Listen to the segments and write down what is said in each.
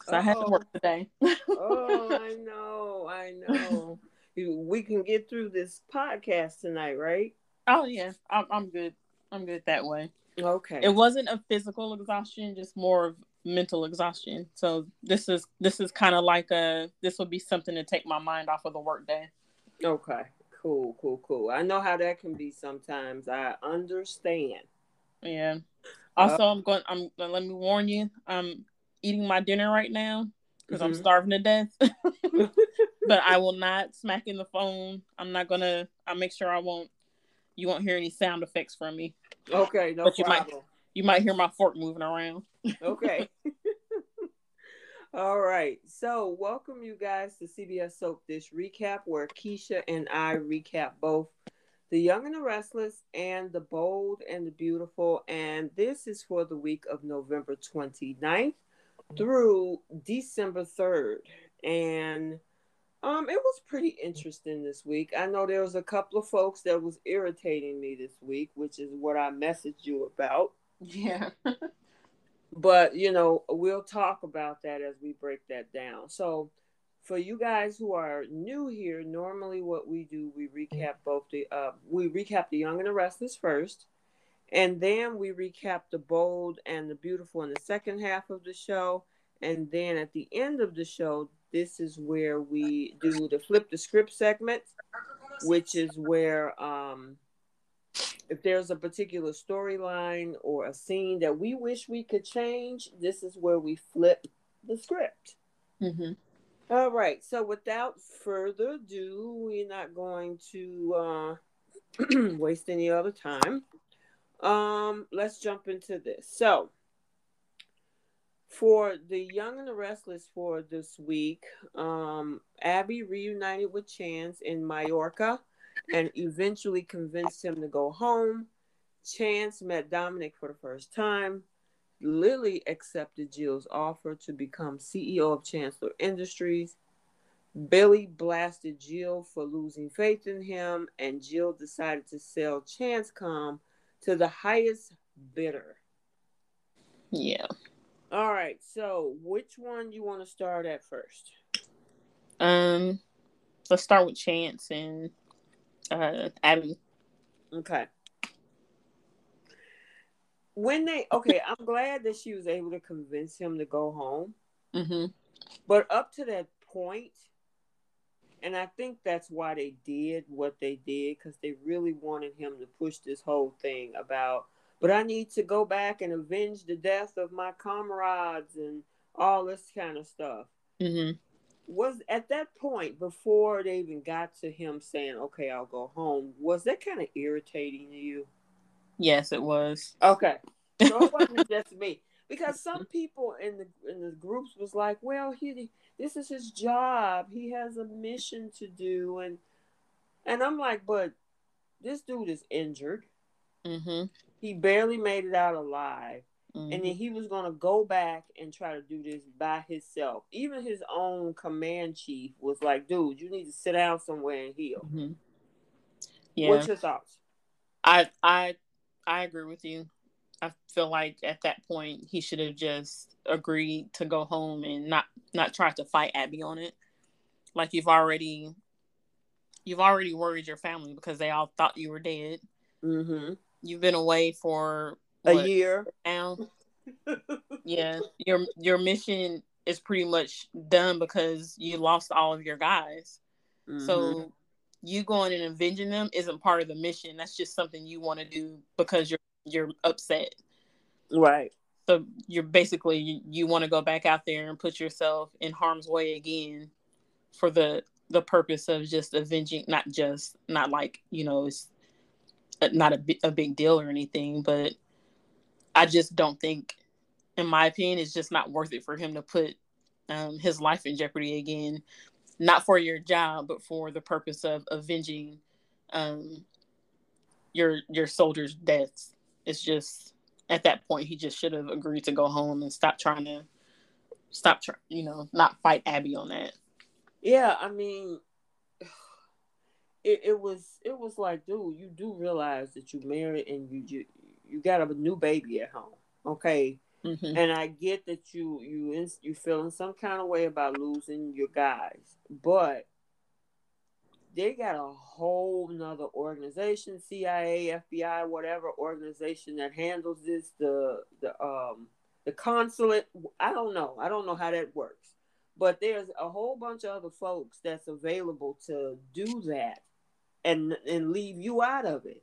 because I had to Oh. work today. oh, I know, I know. We can get through this podcast tonight, right? oh yeah, I'm, I'm good. I'm good that way. Okay. It wasn't a physical exhaustion, just more of mental exhaustion. So this is this is kind of like a this would be something to take my mind off of the workday. Okay. Cool, cool, cool. I know how that can be sometimes. I understand. Yeah. Also, I'm going. I'm. Let me warn you. I'm eating my dinner right now because I'm Mhm. starving to death. but I will not smack in the phone. I'm not gonna. I'll make sure I won't. You won't hear any sound effects from me. Okay, no But you might- problem. You might hear my fork moving around. Okay. All right. So, welcome you guys to CBS Soap Dish Recap, where Keisha and I recap both The Young and the Restless and The Bold and the Beautiful. And this is for the week of November 29th through December 3rd. And um, it was pretty interesting this week. I know there was a couple of folks that was irritating me this week, which is what I messaged you about Yeah. but you know we'll talk about that as we break that down so for you guys who are new here normally what we do we recap both the uh, we recap the young and the restless first and then we recap the bold and the beautiful in the second half of the show and then at the end of the show this is where we do the flip the script segment which is where um if there's a particular storyline or a scene that we wish we could change, this is where we flip the script. hmm All right. So without further ado, we're not going to uh, waste any other time. Um, let's jump into this. So for the Young and the Restless for this week, um, Abby reunited with Chance in Mallorca and eventually convinced him to go home. Chance met Dominic for the first time. Lily accepted Jill's offer to become CEO of Chancellor Industries. Billy blasted Jill for losing faith in him, and Jill decided to sell ChanceCom to the highest bidder. Yeah. All right, so which one you want to start at first? Um. Let's start with Chance and uh Abby. Okay. When they okay, I'm glad that she was able to convince him to go home. hmm But up to that point, and I think that's why they did what they did because they really wanted him to push this whole thing about, but I need to go back and avenge the death of my comrades and all this kind of stuff. Mm-hmm. Was at that point before they even got to him saying, "Okay, I'll go home." Was that kind of irritating to you? Yes, it was. Okay, so it wasn't just me because some people in the in the groups was like, "Well, he this is his job. He has a mission to do," and and I'm like, "But this dude is injured. hmm He barely made it out alive, hmm and then he was gonna go back and try to do this by himself. Even his own command chief was like, "Dude, you need to sit down somewhere and heal." hmm Yeah. What's your thoughts? I I I agree with you. I feel like at that point he should have just agreed to go home and not not try to fight Abby on it. Like you've already you've already worried your family because they all thought you were dead. Mm-hmm. You've been away for A year. now. Yeah, your your mission is pretty much done because you lost all of your guys. Mhm. So you going and avenging them isn't part of the mission. That's just something you want to do because you're you're upset. right. So you're basically you, you want to go back out there and put yourself in harm's way again for the the purpose of just avenging not just not like you know it's not a, a big deal or anything but i just don't think in my opinion it's just not worth it for him to put um, his life in jeopardy again, not for your job, but for the purpose of avenging um, your your soldiers' deaths. It's just at that point he just should have agreed to go home and stop trying to stop trying, you know, not fight Abby on that. Yeah, I mean, it, it was it was like, dude, you do realize that you married and you you, you got a new baby at home, okay? Mm-hmm. And I get that you you you feeling some kind of way about losing your guys, but they got a whole nother organization, CIA, FBI, whatever organization that handles this. The the um the consulate. I don't know. I don't know how that works, but there's a whole bunch of other folks that's available to do that, and and leave you out of it.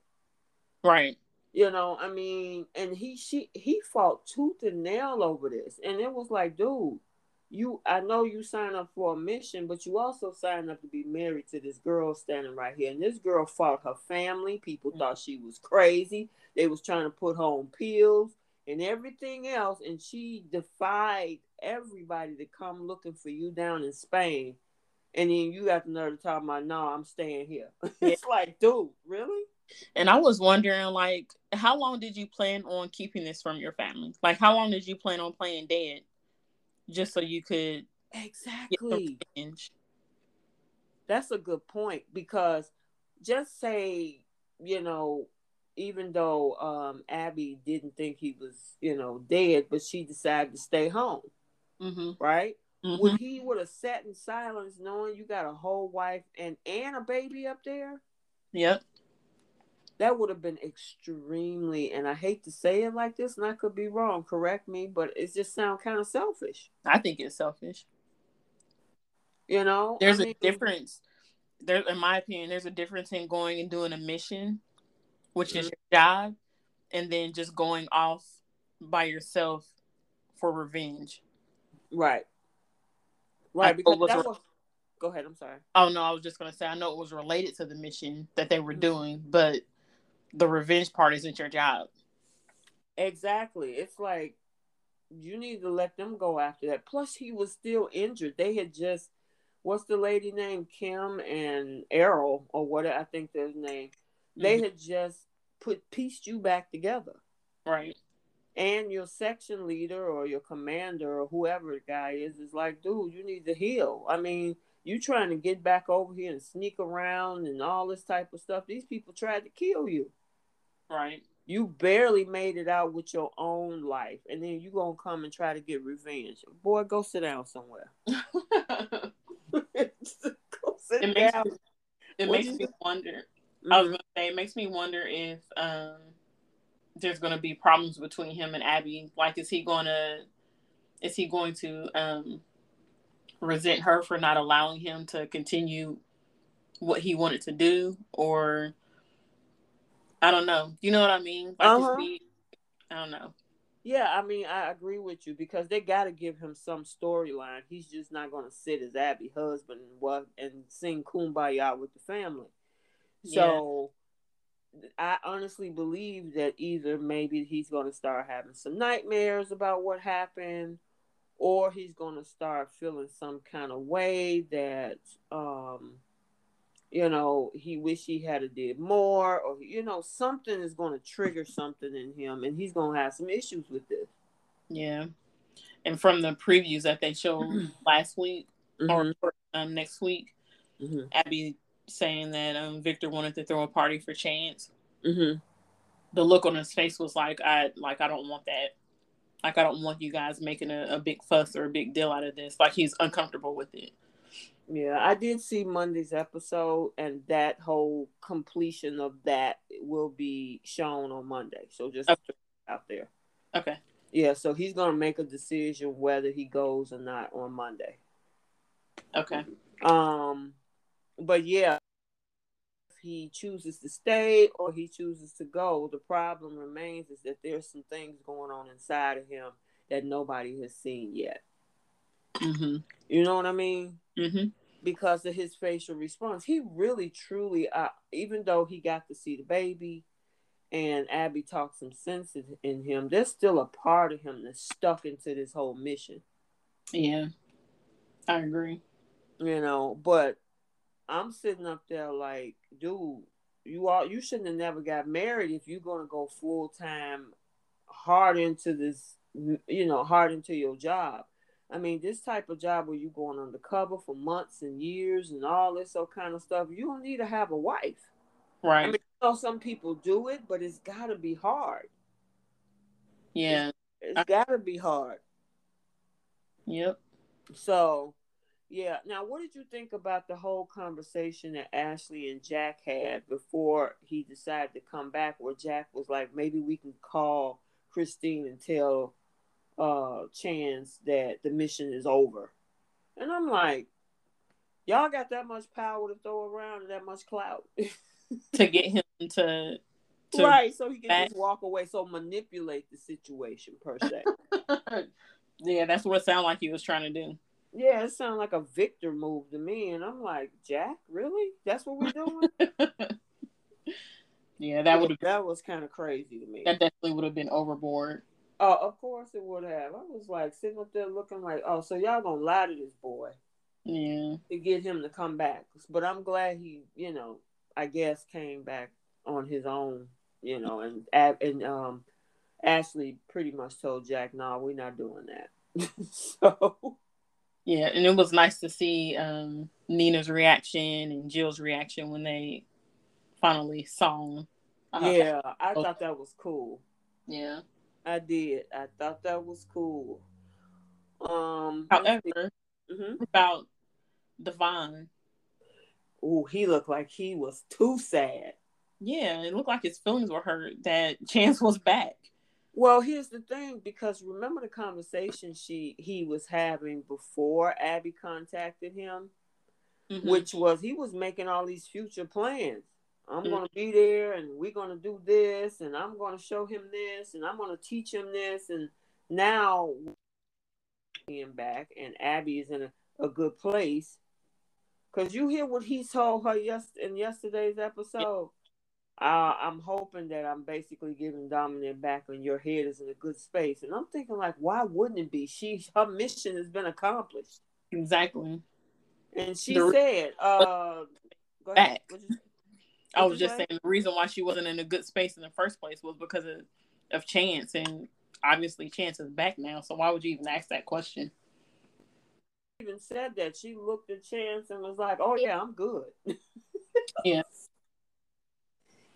Right. You know, I mean, and he she he fought tooth and nail over this, and it was like, dude, you I know you signed up for a mission, but you also signed up to be married to this girl standing right here. And this girl fought her family. People mm-hmm. thought she was crazy. They was trying to put her on pills and everything else, and she defied everybody to come looking for you down in Spain. And then you got the nerve to talk about, no, I'm staying here. it's like, dude, really? And I was wondering, like, how long did you plan on keeping this from your family? Like, how long did you plan on playing dead, just so you could exactly? That's a good point because just say, you know, even though um, Abby didn't think he was, you know, dead, but she decided to stay home, mm-hmm. right? Mm-hmm. Would he would have sat in silence, knowing you got a whole wife and and a baby up there? Yep that would have been extremely and i hate to say it like this and i could be wrong correct me but it just sounds kind of selfish. I think it's selfish. You know there's I mean, a difference. There in my opinion there's a difference in going and doing a mission which mm-hmm. is your job and then just going off by yourself for revenge. Right. Right because that was go ahead i'm sorry. Oh no i was just going to say i know it was related to the mission that they were mm-hmm. doing but the revenge part isn't your job. Exactly. It's like you need to let them go after that. Plus, he was still injured. They had just what's the lady name Kim and Errol or what I think their name. Mm-hmm. They had just put pieced you back together, right? And your section leader or your commander or whoever the guy is is like, dude, you need to heal. I mean, you trying to get back over here and sneak around and all this type of stuff. These people tried to kill you. Right. You barely made it out with your own life, and then you gonna come and try to get revenge. Boy, go sit down somewhere. go sit it makes down. Me, it what makes me wonder. Mm-hmm. I was gonna say it makes me wonder if um, there's gonna be problems between him and Abby. Like, is he gonna is he going to um, resent her for not allowing him to continue what he wanted to do, or I don't know. You know what I mean? Like uh-huh. be, I don't know. Yeah, I mean, I agree with you because they got to give him some storyline. He's just not going to sit as Abby husband and what and sing "Kumbaya" with the family. So, yeah. I honestly believe that either maybe he's going to start having some nightmares about what happened, or he's going to start feeling some kind of way that um you know he wish he had a did more or you know something is going to trigger something in him and he's going to have some issues with this yeah and from the previews that they showed last week mm-hmm. or um, next week mm-hmm. abby saying that um, victor wanted to throw a party for chance mm-hmm. the look on his face was like i like i don't want that like i don't want you guys making a, a big fuss or a big deal out of this like he's uncomfortable with it yeah, I did see Monday's episode, and that whole completion of that will be shown on Monday. So just okay. out there. Okay. Yeah, so he's gonna make a decision whether he goes or not on Monday. Okay. Um, but yeah, if he chooses to stay or he chooses to go, the problem remains is that there's some things going on inside of him that nobody has seen yet. Mm-hmm. You know what I mean? Mm-hmm. Because of his facial response, he really, truly, uh, even though he got to see the baby, and Abby talked some sense in him, there's still a part of him that's stuck into this whole mission. Yeah. I agree. You know, but I'm sitting up there like, dude, you all you shouldn't have never got married if you're gonna go full time hard into this you know, hard into your job. I mean, this type of job where you're going undercover for months and years and all this so kind of stuff, you don't need to have a wife. Right. I mean, you know, some people do it, but it's got to be hard. Yeah. it's, it's got to be hard. Yep. So, yeah. Now, what did you think about the whole conversation that Ashley and Jack had before he decided to come back? Where Jack was like, maybe we can call Christine and tell uh Chance that the mission is over. And I'm like, y'all got that much power to throw around and that much clout to get him to, to right, so he can back. just walk away, so manipulate the situation per se. yeah, that's what it sounded like he was trying to do. Yeah, it sounded like a Victor move to me, and I'm like, Jack, really? That's what we're doing? yeah, that would that was kind of crazy to me. That definitely would have been overboard. Oh, of course it would have. I was like sitting up there looking like, oh, so y'all gonna lie to this boy, yeah, to get him to come back. But I'm glad he, you know, I guess came back on his own, you know, and and um, Ashley pretty much told Jack, "No, nah, we're not doing that." so, yeah, and it was nice to see um, Nina's reaction and Jill's reaction when they finally saw him. Uh, yeah, I thought that was cool. Yeah. I did. I thought that was cool. Um, however, mm-hmm. about Devon. Oh, he looked like he was too sad. Yeah, it looked like his feelings were hurt that Chance was back. Well, here's the thing, because remember the conversation she he was having before Abby contacted him, mm-hmm. which was he was making all these future plans. I'm mm-hmm. going to be there and we're going to do this and I'm going to show him this and I'm going to teach him this. And now him back and Abby is in a, a good place. Because you hear what he told her yes in yesterday's episode. Uh, I'm hoping that I'm basically giving Dominic back on your head is in a good space. And I'm thinking like, why wouldn't it be? She her mission has been accomplished. Exactly. And she the, said, uh, go ahead. I was just saying the reason why she wasn't in a good space in the first place was because of, of Chance, and obviously Chance is back now. So why would you even ask that question? Even said that she looked at Chance and was like, "Oh yeah, I'm good." yeah.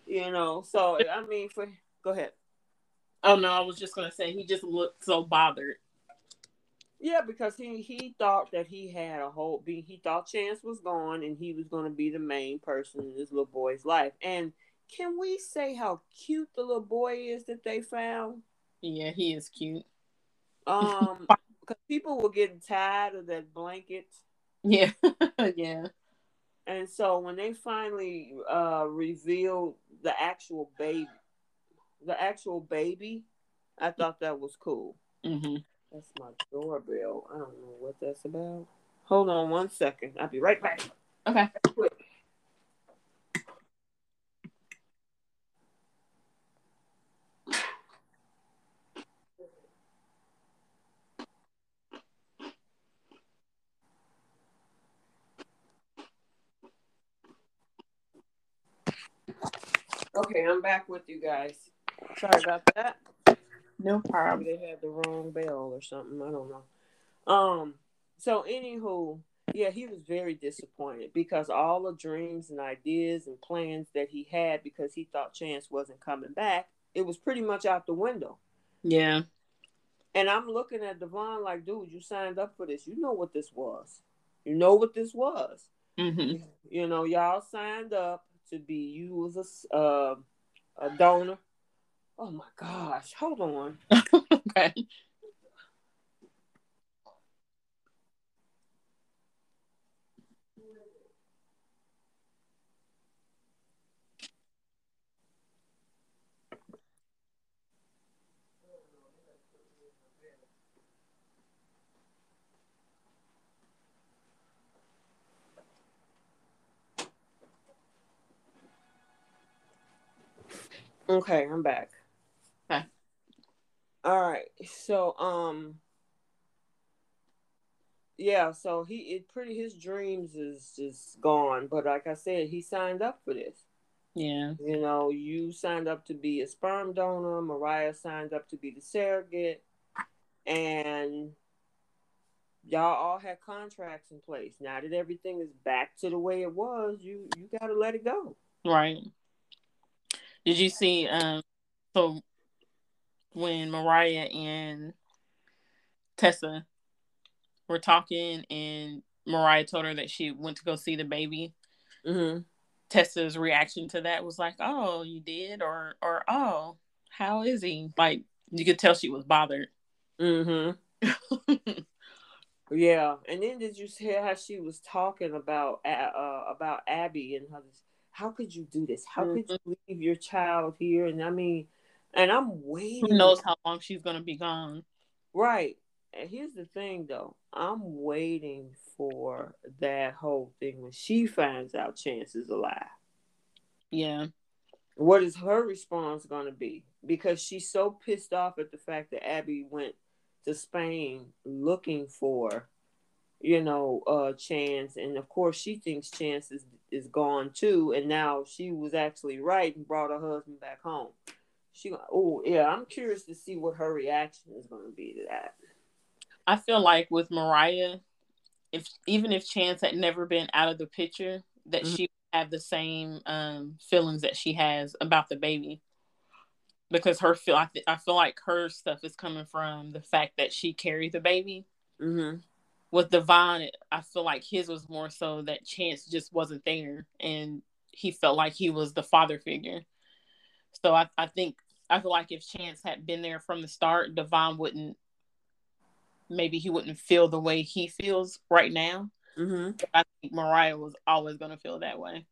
You know, so I mean, for go ahead. Oh no, I was just gonna say he just looked so bothered. Yeah, because he he thought that he had a whole be he thought Chance was gone and he was going to be the main person in this little boy's life. And can we say how cute the little boy is that they found? Yeah, he is cute. Um, because people were getting tired of that blanket. Yeah, yeah. And so when they finally uh revealed the actual baby, the actual baby, I thought that was cool. Mm-hmm. That's my doorbell. I don't know what that's about. Hold on one second. I'll be right back. Okay. Quick. Okay, I'm back with you guys. Sorry about that. No problem. Maybe they had the wrong bell or something. I don't know. Um. So, anywho, yeah, he was very disappointed because all the dreams and ideas and plans that he had because he thought Chance wasn't coming back, it was pretty much out the window. Yeah. And I'm looking at Devon like, dude, you signed up for this. You know what this was. You know what this was. Mm-hmm. You know, y'all signed up to be you as a uh, a donor Oh my gosh, hold on. okay. Okay, I'm back. All right. So um yeah, so he it pretty his dreams is just gone. But like I said, he signed up for this. Yeah. You know, you signed up to be a sperm donor. Mariah signed up to be the surrogate, and y'all all had contracts in place. Now that everything is back to the way it was, you you got to let it go. Right. Did you see? Um. So when Mariah and Tessa were talking, and Mariah told her that she went to go see the baby. Mm-hmm. Tessa's reaction to that was like, "Oh, you did," or "or Oh, how is he?" Like you could tell she was bothered. Mm-hmm. yeah, and then did you hear how she was talking about uh, about Abby and how how could you do this? How mm-hmm. could you leave your child here? And I mean, and I'm waiting. Who knows how long she's gonna be gone? Right. And here's the thing, though. I'm waiting for that whole thing when she finds out Chance is alive. Yeah. What is her response going to be? Because she's so pissed off at the fact that Abby went to Spain looking for, you know, uh Chance, and of course she thinks Chance is is gone too, and now she was actually right and brought her husband back home. She, oh yeah, I'm curious to see what her reaction is going to be to that. I feel like with Mariah, if even if Chance had never been out of the picture, that mm-hmm. she would have the same um, feelings that she has about the baby. Because her feel, I, th- I feel like her stuff is coming from the fact that she carried the baby. Mm-hmm. With Devon, I feel like his was more so that Chance just wasn't there, and he felt like he was the father figure. So I, I think I feel like if Chance had been there from the start, Devon wouldn't maybe he wouldn't feel the way he feels right now. Mm-hmm. I think Mariah was always going to feel that way.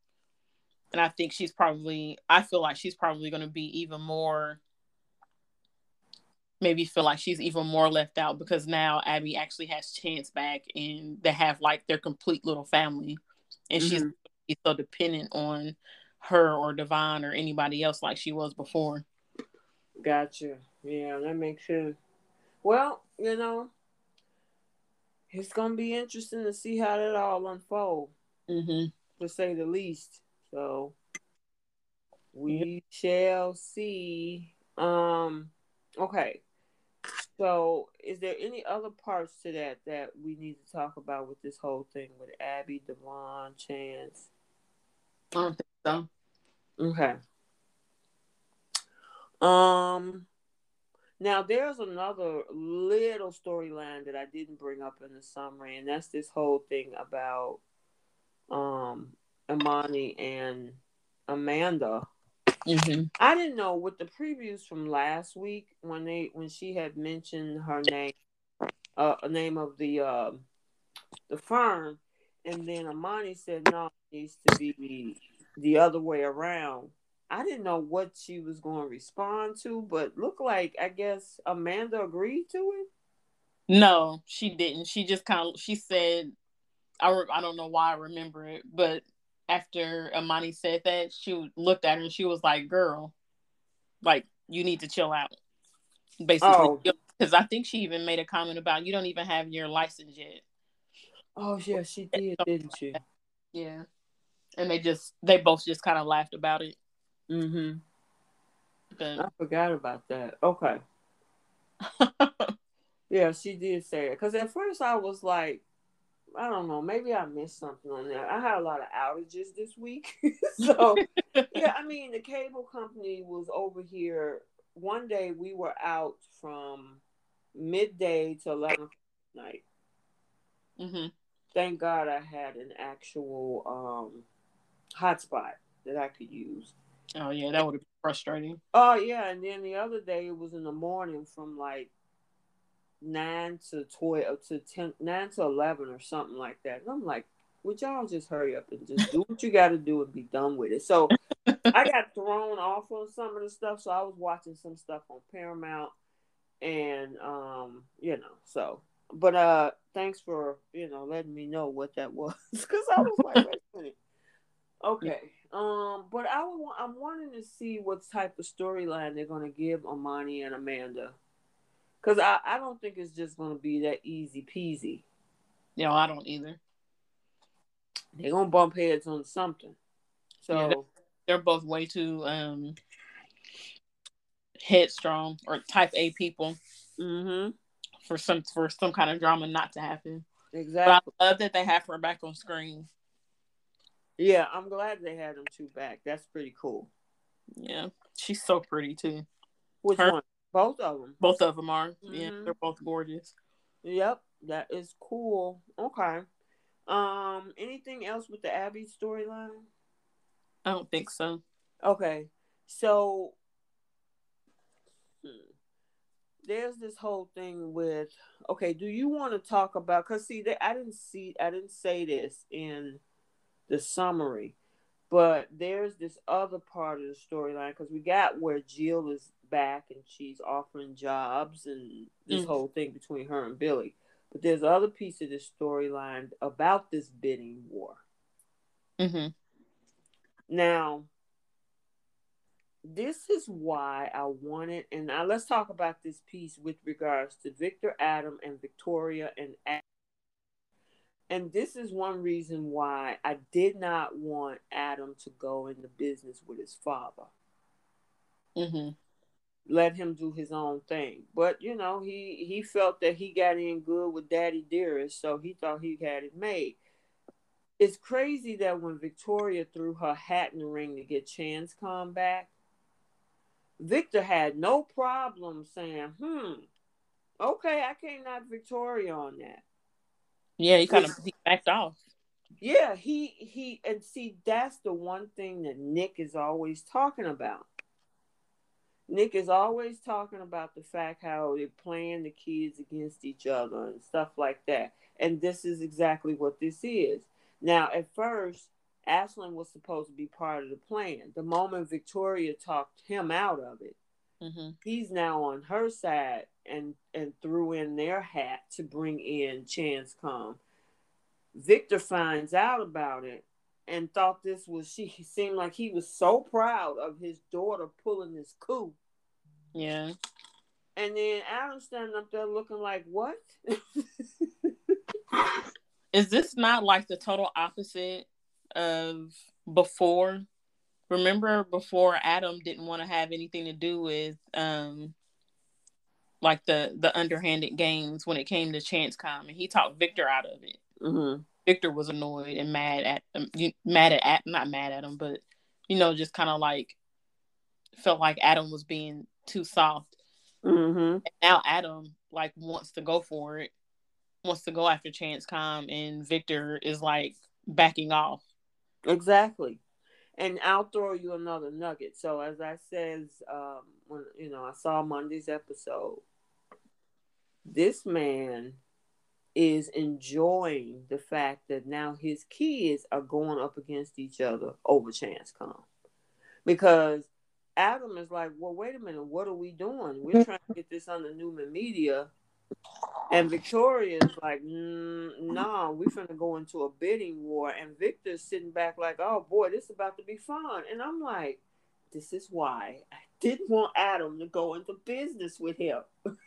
And I think she's probably, I feel like she's probably going to be even more, maybe feel like she's even more left out because now Abby actually has Chance back and they have like their complete little family. And mm-hmm. she's so dependent on her or Devon or anybody else like she was before. Gotcha. Yeah, that makes sense. Well, you know, it's gonna be interesting to see how that all unfold, mm-hmm. to say the least. So we shall see. Um, okay. So, is there any other parts to that that we need to talk about with this whole thing with Abby, Devon, Chance? I don't think so. Okay. Um, now, there's another little storyline that I didn't bring up in the summary, and that's this whole thing about um Imani and Amanda. Mm-hmm. I didn't know with the previews from last week when they when she had mentioned her name, uh, name of the uh, the firm, and then Imani said no, it needs to be the other way around. I didn't know what she was going to respond to, but look like I guess Amanda agreed to it. No, she didn't. She just kind of she said, I re- I don't know why I remember it, but after Imani said that, she looked at her and she was like, "Girl, like you need to chill out." Basically, because oh. I think she even made a comment about you don't even have your license yet. Oh yeah, she did, didn't she? Yeah, and they just they both just kind of laughed about it. Mm-hmm. But... I forgot about that. Okay. yeah, she did say it. Because at first I was like, I don't know, maybe I missed something on there. I had a lot of outages this week. so, yeah, I mean, the cable company was over here. One day we were out from midday to 11 night. Mm-hmm. Thank God I had an actual um, hotspot that I could use. Oh yeah, that would have been frustrating. Oh yeah, and then the other day it was in the morning from like nine to twelve to ten, nine to eleven or something like that. And I'm like, would y'all just hurry up and just do what you got to do and be done with it? So I got thrown off on some of the stuff. So I was watching some stuff on Paramount, and um, you know, so. But uh, thanks for you know letting me know what that was because I was like, wait a minute. Okay. Um, but I would, I'm wanting to see what type of storyline they're gonna give Imani and Amanda, because I, I don't think it's just gonna be that easy peasy. You know, I don't either. They're gonna bump heads on something. So Yeah, they're, they're both way too um headstrong or type A people hmm for some for some kind of drama not to happen. exactly. But I love that they have her back on screen. Yeah, I'm glad they had them two back. That's pretty cool. Yeah, she's so pretty too. Which Her- one? Both of them. Both of them are. Yeah, Mhm. they're both gorgeous. Yep, that is cool. Okay. Um, anything else with the Abby storyline? I don't think so. Okay, so hmm, there's this whole thing with. Okay, do you want to talk about? Cause see, they, I didn't see, I didn't say this in the summary, but there's this other part of the storyline because we got where Jill is back and she's offering jobs and this Mm. whole thing between her and Billy. But there's other piece of this storyline about this bidding war. hmm Now, this is why I wanted, and now let's talk about this piece with regards to Victor, Adam, and Victoria, and. And this is one reason why I did not want Adam to go into business with his father. hmm Let him do his own thing, but you know he he felt that he got in good with Daddy Dearest, so he thought he had it made. It's crazy that when Victoria threw her hat in the ring to get Chance come back, Victor had no problem saying, "Hmm, okay, I can't knock Victoria on that." Yeah, he kind of he backed off. Yeah, he he and see that's the one thing that Nick is always talking about. Nick is always talking about the fact how they're playing the kids against each other and stuff like that. And this is exactly what this is. Now, at first, Ashland was supposed to be part of the plan. The moment Victoria talked him out of it, hmm he's now on her side and and threw in their hat to bring in Chance Com. Victor finds out about it and thought this was she seemed like he was so proud of his daughter pulling this coup. Yeah. And then Adam standing up there looking like what? Is this not like the total opposite of before? Remember before Adam didn't want to have anything to do with um like the the underhanded games when it came to Chance Com and he talked Victor out of it. mm-hmm. Victor was annoyed and mad at um, mad at, at not mad at him, but you know, just kind of like felt like Adam was being too soft. Mm-hmm. And now Adam like wants to go for it, wants to go after Chance Com, and Victor is like backing off. Exactly. And I'll throw you another nugget. So as I says, um, when you know, I saw Monday's episode, this man is enjoying the fact that now his kids are going up against each other over Chance Com. Because Adam is like, well, wait a minute, what are we doing? We're trying to get this on the Newman Media. And Victoria is like, mm, nah, we're finna go into a bidding war. And Victor's sitting back like, oh boy, this is about to be fun. And I'm like, this is why I didn't want Adam to go into business with him.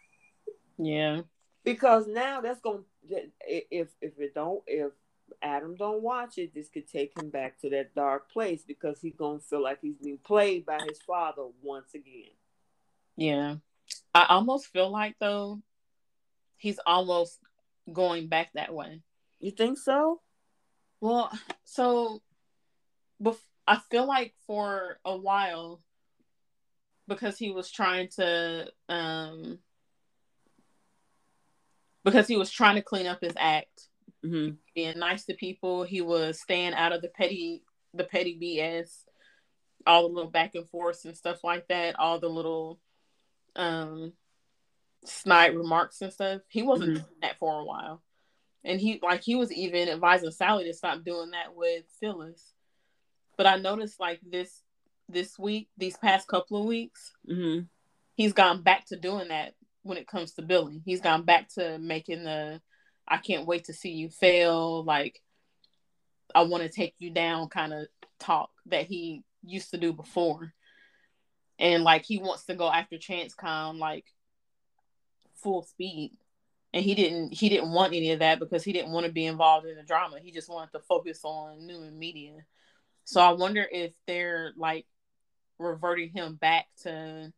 Yeah. because now that's going to if if it don't if Adam don't watch it, this could take him back to that dark place because he's gonna feel like he's being played by his father once again. Yeah. I almost feel like though he's almost going back that way. You think so? Well, so bef- I feel like for a while because he was trying to um because he was trying to clean up his act, Mm-hmm. being nice to people, he was staying out of the petty the petty BS, all the little back and forths and stuff like that, all the little um snide remarks and stuff. He wasn't Mhm. doing that for a while. And he like he was even advising Sally to stop doing that with Phyllis. But I noticed like this this week, these past couple of weeks, Mm-hmm. he's gone back to doing that when it comes to Billy. He's gone back to making the I can't wait to see you fail, like I want to take you down kind of talk that he used to do before. And like he wants to go after Chance Com like full speed. and he didn't he didn't want any of that because he didn't want to be involved in the drama. He just wanted to focus on Newman Media. So I wonder if they're like reverting him back to,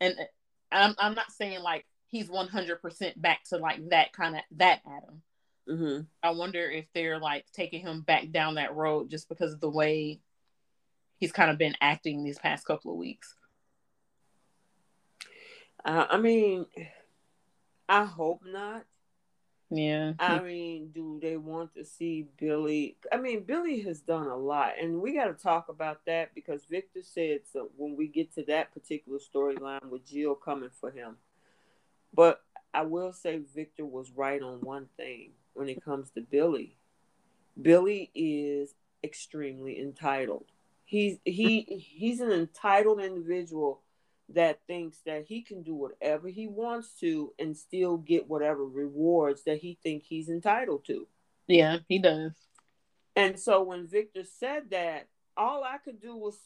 and I'm I'm not saying like he's 100 percent back to like that kind of that Adam. Mm-hmm. I wonder if they're like taking him back down that road just because of the way he's kind of been acting these past couple of weeks. Uh, I mean, I hope not. Yeah. I mean, do they want to see Billy? I mean, Billy has done a lot, and we got to talk about that because Victor said so when we get to that particular storyline with Jill coming for him. But I will say Victor was right on one thing when it comes to Billy. Billy is extremely entitled. He's he he's an entitled individual that thinks that he can do whatever he wants to and still get whatever rewards that he think he's entitled to. Yeah, he does. And so when Victor said that, all I could do was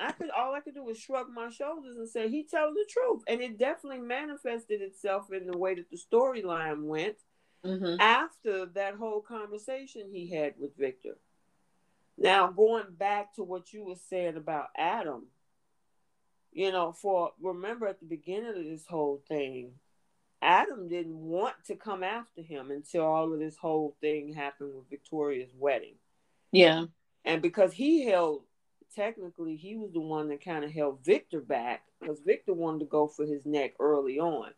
I could all I could do was shrug my shoulders and say he tells the truth. And it definitely manifested itself in the way that the storyline went mm-hmm. after that whole conversation he had with Victor. Now going back to what you were saying about Adam, you know, for remember at the beginning of this whole thing, Adam didn't want to come after him until all of this whole thing happened with Victoria's wedding. Yeah. And because he held, technically, he was the one that kind of held Victor back because Victor wanted to go for his neck early on.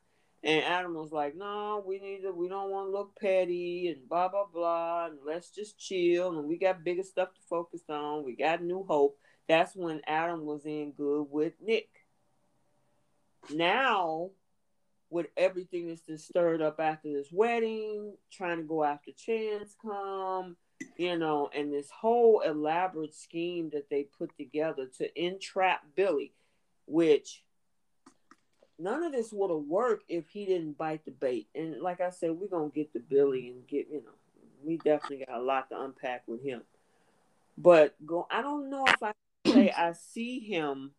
And Adam was like, no, we need to, we don't want to look petty and blah, blah, blah. And let's just chill. And we got bigger stuff to focus on. We got new hope that's when Adam was in good with Nick. Now, with everything that's just stirred up after this wedding, trying to go after Chance Com, you know, and this whole elaborate scheme that they put together to entrap Billy, which none of this would have worked if he didn't bite the bait. And like I said, we're gonna get to Billy and get, you know, we definitely got a lot to unpack with him. But go I don't know if I say I see him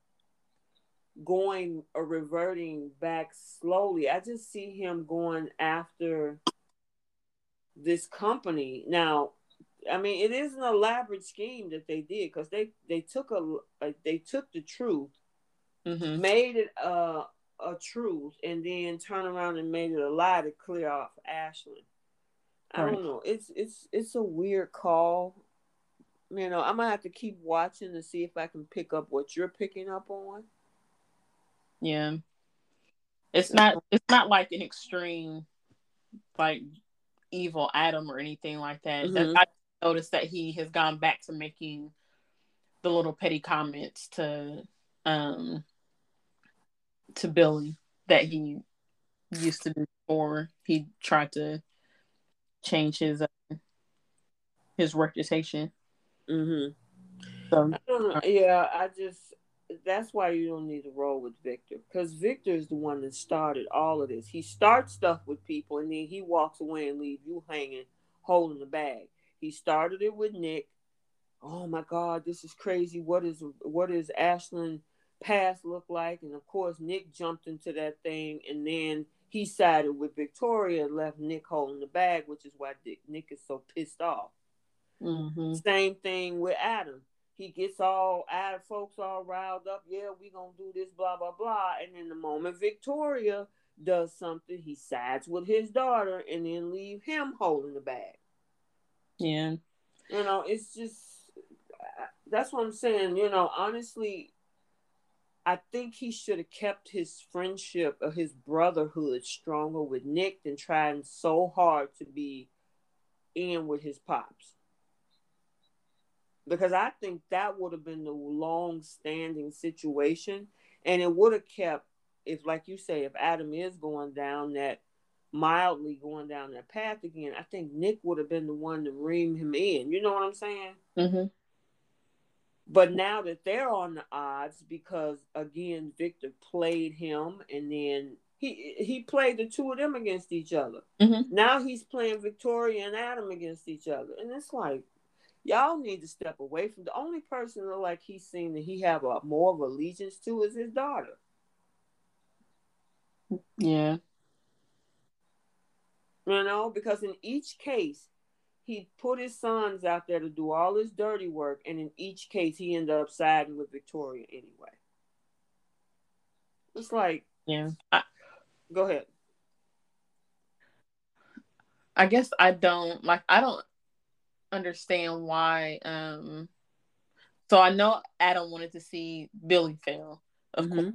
going or reverting back slowly. I just see him going after this company. Now, I mean, it is an elaborate scheme that they did because they they took a, a, they took the truth, mm-hmm. made it a a truth, and then turn around and made it a lie to clear off Ashland. I don't know. It's it's it's a weird call you know, I'm gonna have to keep watching to see if I can pick up what you're picking up on. Yeah. It's not it's not like an extreme like evil Adam or anything like that. Mm-hmm. I noticed that he has gone back to making the little petty comments to um to Billy that he used to do before he tried to change his uh, his reputation. Mm-hmm. So, I yeah, I just that's why you don't need to roll with Victor because Victor is the one that started all of this. He starts stuff with people and then he walks away and leave you hanging, holding the bag. He started it with Nick. Oh my God, this is crazy. What is what is Ashland past look like? And of course, Nick jumped into that thing and then he sided with Victoria and left Nick holding the bag, which is why Nick is so pissed off. Mm-hmm. Same thing with Adam. He gets all Adam folks all riled up. Yeah, we gonna do this, blah blah blah. And in the moment Victoria does something, he sides with his daughter and then leave him holding the bag. Yeah. You know, it's just that's what I'm saying. You know, honestly, I think he should have kept his friendship or his brotherhood stronger with Nick than trying so hard to be in with his pops because I think that would have been the long standing situation. And it would have kept if like you say if Adam is going down that mildly going down that path again I think Nick would have been the one to ream him in. You know what I'm saying? Mm-hmm. but now that they're on the odds because again Victor played him and then he he played the two of them against each other. Mm-hmm. now he's playing Victoria and Adam against each other. And it's like y'all need to step away from the only person that like he's seen that he have a more of allegiance to is his daughter. Yeah. You know, because in each case, he put his sons out there to do all his dirty work, and in each case, he ended up siding with Victoria anyway. It's like, yeah. I, go ahead. I guess I don't like. I don't understand why. Um, so I know Adam wanted to see Billy fail, of mm-hmm. course,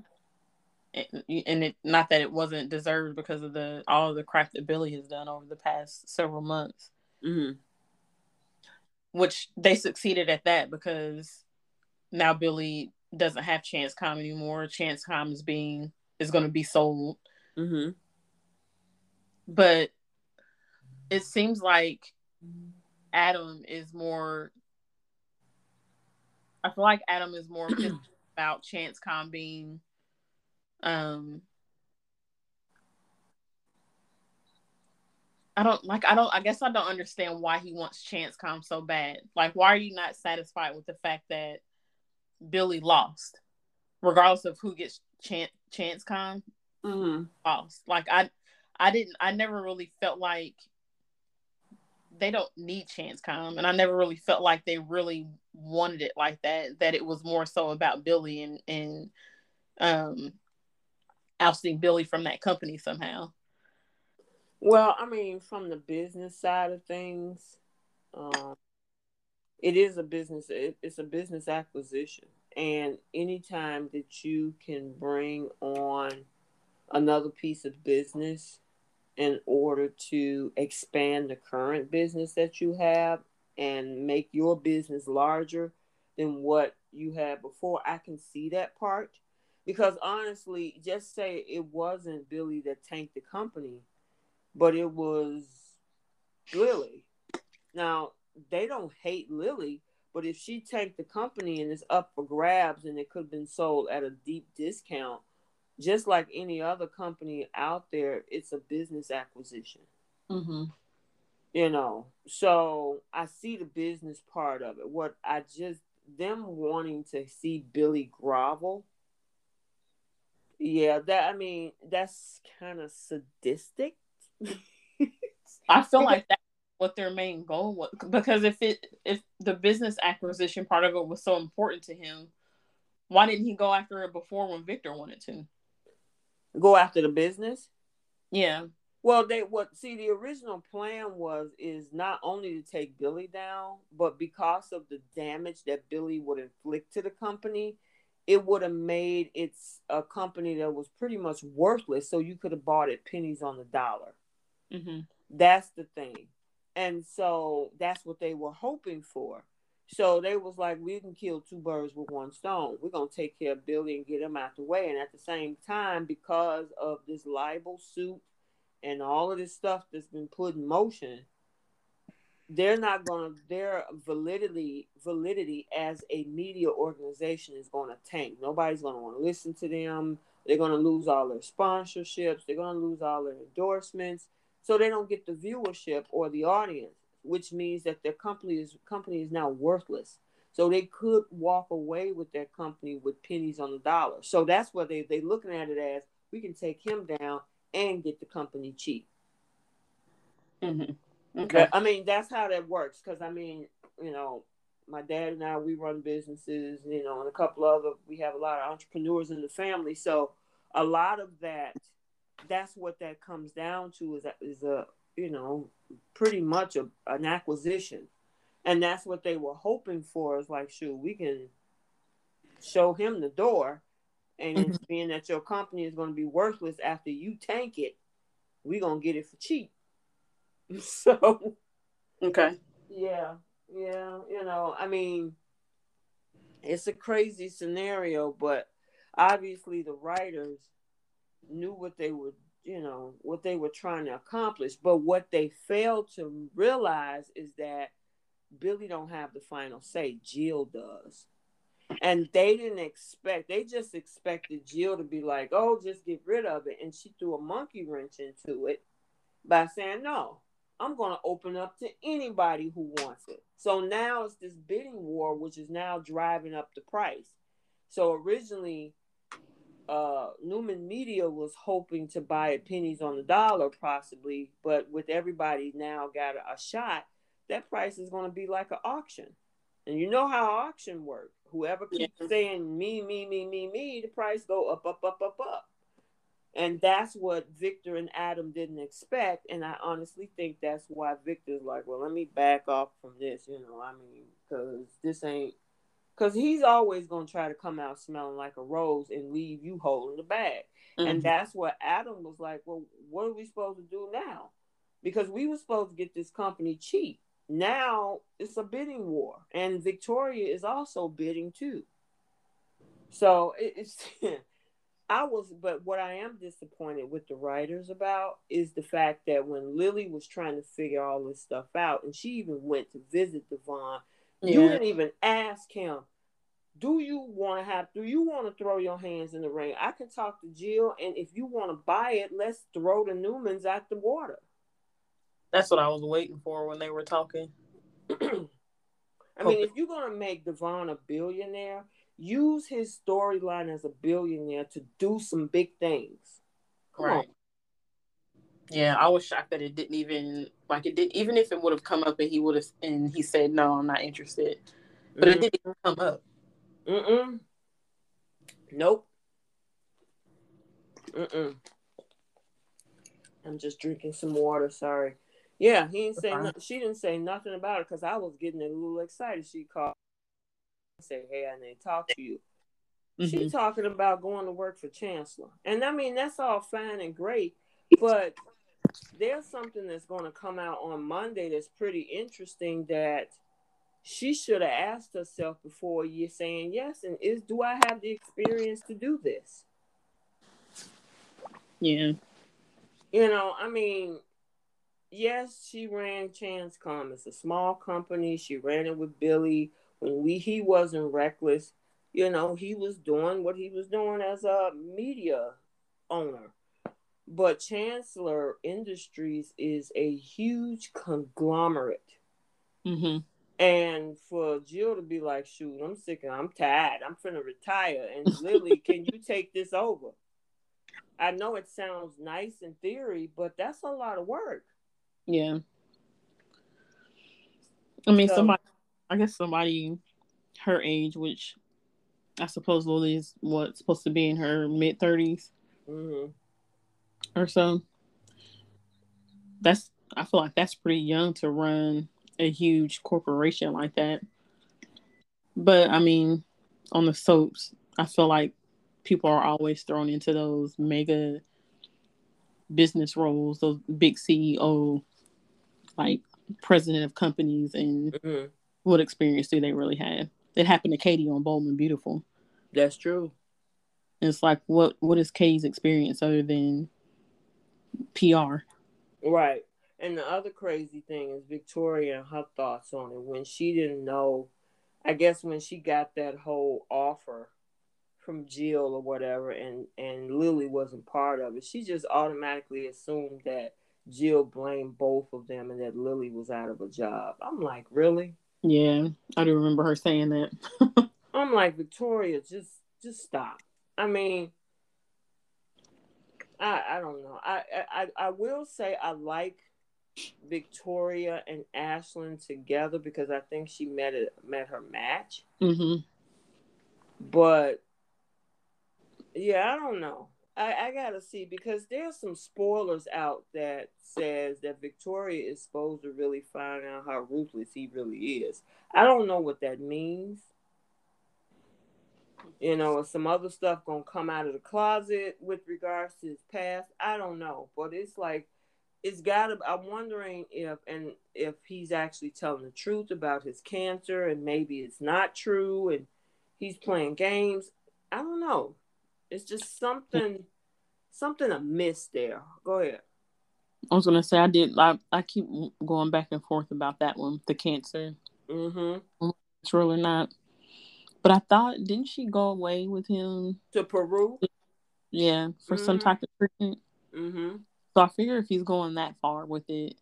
and, and it not that it wasn't deserved because of the all of the crap that Billy has done over the past several months. Mm-hmm. Which they succeeded at that because now Billy doesn't have Chance Com anymore. Chance Com is being is going to be sold. Mm-hmm. But it seems like Adam is more. I feel like Adam is more about Chance Com being, um, I don't like. I don't. I guess I don't understand why he wants Chance Com so bad. Like, why are you not satisfied with the fact that Billy lost, regardless of who gets Chance Chance Com mm-hmm. lost? Like, I, I didn't. I never really felt like they don't need Chance Com, and I never really felt like they really wanted it like that. That it was more so about Billy and and um ousting Billy from that company somehow. Well, I mean, from the business side of things, um, it is a business. It, it's a business acquisition, and anytime that you can bring on another piece of business in order to expand the current business that you have and make your business larger than what you had before. I can see that part because honestly, just say it wasn't Billy that tanked the company, but it was Lily. Now, they don't hate Lily, but if she tanked the company and it's up for grabs and it could have been sold at a deep discount, just like any other company out there, it's a business acquisition. Mm-hmm. You know, so I see the business part of it. What I just them wanting to see Billy grovel. Yeah, that I mean that's kind of sadistic. I feel like that's what their main goal was because if it if the business acquisition part of it was so important to him, why didn't he go after it before when Victor wanted to? Go after the business. Yeah. Well, they what see the original plan was is not only to take Billy down, but because of the damage that Billy would inflict to the company, it would have made it's a company that was pretty much worthless. So you could have bought it pennies on the dollar. Mm-hmm. That's the thing, and so that's what they were hoping for. So they was like, we can kill two birds with one stone. We're gonna take care of Billy and get him out the way. And at the same time, because of this libel suit and all of this stuff that's been put in motion, they're not gonna their validity validity as a media organization is gonna tank. Nobody's gonna want to listen to them. They're gonna lose all their sponsorships. They're gonna lose all their endorsements. So they don't get the viewership or the audience which means that their company is company is now worthless. So they could walk away with their company with pennies on the dollar. So that's what they they looking at it as we can take him down and get the company cheap. Mm-hmm. Okay. I mean that's how that works because I mean you know my dad and I we run businesses you know and a couple other we have a lot of entrepreneurs in the family so a lot of that that's what that comes down to is is a you know, pretty much a, an acquisition. And that's what they were hoping for is like, shoot, we can show him the door. And mm-hmm. being that your company is going to be worthless after you tank it, we're going to get it for cheap. So, okay. Yeah. Yeah. You know, I mean, it's a crazy scenario, but obviously the writers knew what they were you know what they were trying to accomplish. But what they failed to realize is that billy don't have the final say. Jill does. And they didn't expect they just expected jill to be like oh just get rid of it. And she threw a monkey wrench into it by saying no i'm going to open up to anybody who wants it. So now it's this bidding war which is now driving up the price. So originally uh, Newman Media was hoping to buy at pennies on the dollar, possibly, but with everybody now got a, a shot, that price is going to be like an auction. And you know how auction works. Whoever keeps yeah. saying me, me, me, me, me, the price go up, up, up, up, up. And that's what Victor and Adam didn't expect. And I honestly think that's why Victor's like, well, let me back off from this, you know, I mean, because this ain't, because he's always going to try to come out smelling like a rose and leave you holding the bag. Mm-hmm. And that's what Adam was like, well, what are we supposed to do now? Because we were supposed to get this company cheap. Now it's a bidding war, and Victoria is also bidding too. So it's I was, but what I am disappointed with the writers about is the fact that when Lily was trying to figure all this stuff out, and she even went to visit Devon, yeah. you didn't even ask him, "Do you want to have? Do you want to throw your hands in the ring? I can talk to Jill, and if you want to buy it, let's throw the Newmans at the water." That's what I was waiting for when they were talking. I mean, if you're gonna make Devon a billionaire, use his storyline as a billionaire to do some big things. Come right. On. Yeah, I was shocked that it didn't even like it did. Even if it would have come up and he would have and he said no, I'm not interested, but mm-hmm. it didn't even come up. Mm-mm. Nope. Mm-mm. I'm just drinking some water. Sorry. Yeah, he didn't say. No, she didn't say nothing about it because I was getting a little excited. She called and say, "Hey, I need to talk to you." Mm-hmm. She's talking about going to work for Chancellor, and I mean that's all fine and great, but there's something that's going to come out on Monday that's pretty interesting that she should have asked herself before you're saying yes and is do I have the experience to do this? Yeah. You know, I mean, yes, she ran Chance Com. It's a small company. She ran it with Billy when we he wasn't reckless, you know, he was doing what he was doing as a media owner. But Chancellor Industries is a huge conglomerate. Mm-hmm. And for Jill to be like, shoot, I'm sick and I'm tired. I'm finna retire. And Lily, can you take this over? I know it sounds nice in theory, but that's a lot of work. Yeah. I mean, so, somebody I guess somebody her age, which I suppose Lily's what supposed to be in her mid 30s mm-hmm. Or so. That's I feel like that's pretty young to run a huge corporation like that. But I mean, on the soaps, I feel like people are always thrown into those mega business roles, those big CEO, like president of companies, and mm-hmm what experience do they really have? It happened to Katie on Bold and Beautiful. That's true. It's like what what is Katie's experience other than PR? Right. And the other crazy thing is Victoria and her thoughts on it when she didn't know. I guess when she got that whole offer from Jill or whatever, and and Lily wasn't part of it, she just automatically assumed that Jill blamed both of them and that Lily was out of a job. I'm like, really? Yeah, I do remember her saying that. I'm like, Victoria, just just stop. I mean, I I don't know. I I I will say I like Victoria and Ashland together because I think she met it met her match. Mm-hmm. But yeah, I don't know. I, I gotta see because there's some spoilers out that says that Victoria is supposed to really find out how ruthless he really is. I don't know what that means. You know, some other stuff gonna come out of the closet with regards to his past. I don't know, but it's like it's gotta. I'm wondering if and if he's actually telling the truth about his cancer, and maybe it's not true, and he's playing games. I don't know. It's just something something amiss there. Go ahead. I was gonna say I did. I I keep going back and forth about that one, the cancer. Mm-hmm. True or not? But I thought didn't she go away with him to Peru? Yeah, for mm-hmm. some type of treatment. Mm-hmm. So I figure if he's going that far with it,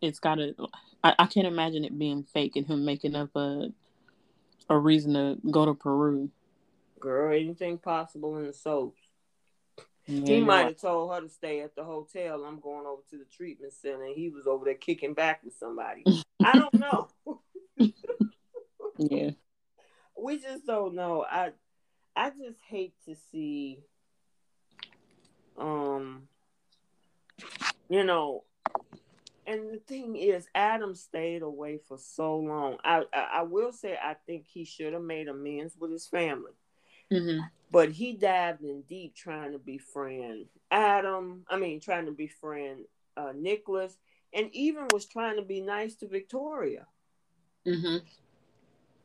it's gotta. I, I can't imagine it being fake and him making up a a reason to go to Peru. Girl, anything possible in the soaps. Yeah, he might have told her to stay at the hotel. I'm going over to the treatment center. And he was over there kicking back with somebody. I don't know. yeah. We just don't know. I I just hate to see um you know and the thing is adam stayed away for so long i i, I will say i think he should have made amends with his family mm-hmm. but he dived in deep trying to befriend adam i mean trying to befriend uh, nicholas and even was trying to be nice to victoria mm-hmm.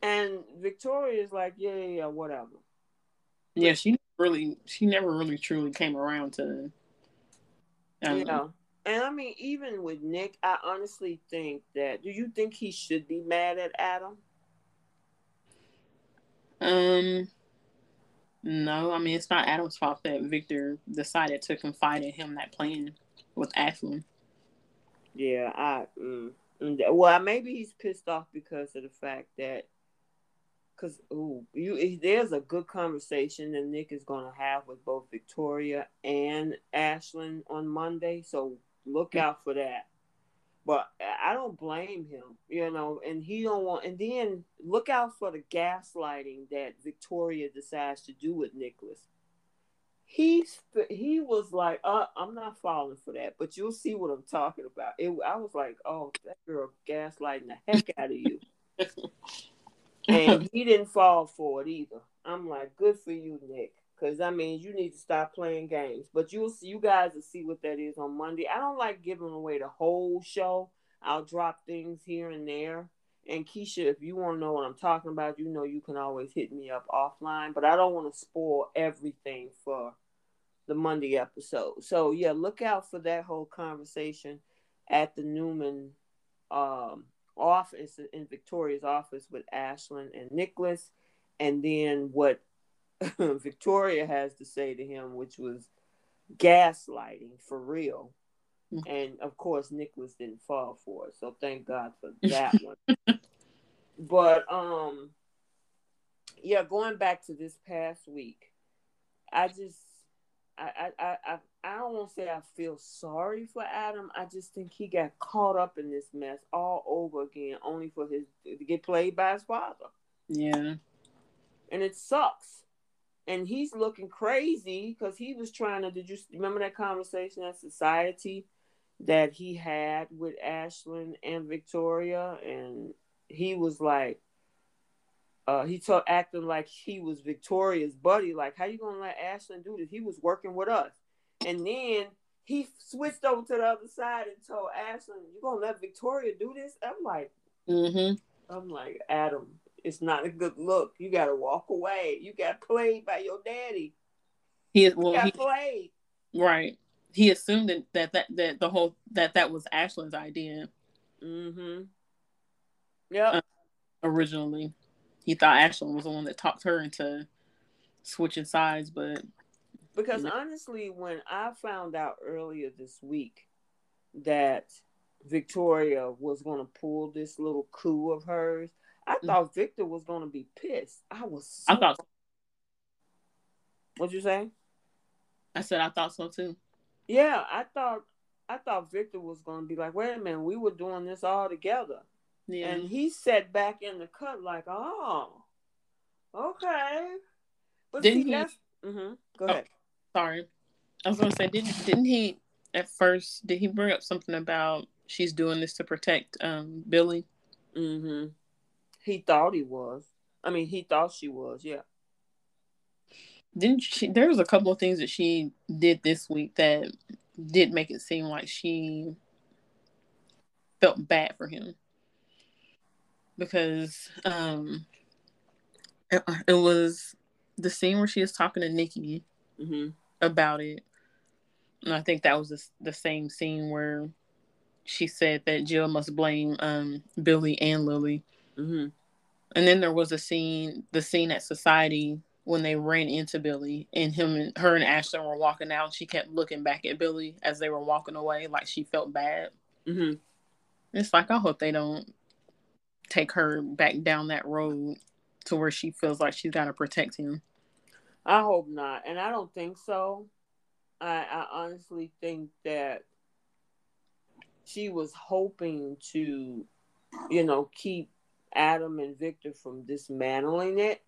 And victoria is like yeah yeah, yeah whatever yeah she really she never really truly came around to you know and I mean, even with Nick, I honestly think that. Do you think he should be mad at Adam? Um, no. I mean, it's not Adam's fault that Victor decided to confide in him that plan with Ashland. Yeah, I. Mm, mm well, maybe he's pissed off because of the fact that because ooh, you there's a good conversation that Nick is going to have with both Victoria and Ashland on Monday. So Look out for that. But I don't blame him, you know, and he don't want. And then look out for the gaslighting that Victoria decides to do with Nicholas. He's he was like, uh, I'm not falling for that, but you'll see what I'm talking about. It, I was like, oh, that girl gaslighting the heck out of you, and he didn't fall for it either. I'm like, good for you, Nick. Cause that means you need to stop playing games. But you'll see, you guys will see what that is on Monday. I don't like giving away the whole show. I'll drop things here and there. And Keisha, if you want to know what I'm talking about, you know you can always hit me up offline. But I don't want to spoil everything for the Monday episode. So yeah, look out for that whole conversation at the Newman um, office in Victoria's office with Ashland and Nicholas, and then what Victoria has to say to him, which was gaslighting for real. Mm-hmm. And of course, Nicholas didn't fall for it, so thank God for that one. But um, yeah, going back to this past week, I just, I, I, I, I don't want to say I feel sorry for Adam. I just think he got caught up in this mess all over again, only for his to get played by his father. Yeah, and it sucks and he's looking crazy because he was trying to. Did you remember that conversation at society that he had with Ashland and Victoria? And he was like, uh, he told acting like he was Victoria's buddy. Like, how you gonna let Ashland do this? He was working with us, and then he switched over to the other side and told Ashland, "You gonna let Victoria do this?" I'm like, mm-hmm. I'm like, Adam, it's not a good look. You got to walk away. You got played by your daddy. He well, got he, played. Right. He assumed that, that that that the whole that that was Ashland's idea. Mm-hmm. Yeah. Uh, originally, he thought Ashland was the one that talked her into switching sides, but because honestly, when I found out earlier this week that Victoria was going to pull this little coup of hers, I mm. thought Victor was gonna be pissed. I was. So... I thought. So. What'd you say? I said I thought so too. Yeah, I thought I thought Victor was gonna be like, wait a minute, we were doing this all together. Yeah. And he sat back in the cut like, oh, okay. But didn't see, he? Mm-hmm. Go oh, ahead. Sorry, I was gonna say, didn't didn't he at first? Did he bring up something about she's doing this to protect um Billy? Mm-hmm. He thought he was. I mean, he thought she was. Yeah. Didn't she? There was a couple of things that she did this week that did make it seem like she felt bad for him because um it, it was the scene where she was talking to Nikki mm-hmm. about it. And I think that was the, the same scene where she said that Jill must blame um, Billy and Lily. Mm-hmm. And then there was a scene, the scene at Society when they ran into Billy and him and her and Ashland were walking out. She kept looking back at Billy as they were walking away, like she felt bad. Mm-hmm. It's like I hope they don't take her back down that road to where she feels like she's got to protect him. I hope not, and I don't think so. I, I honestly think that she was hoping to, you know, keep Adam and Victor from dismantling it.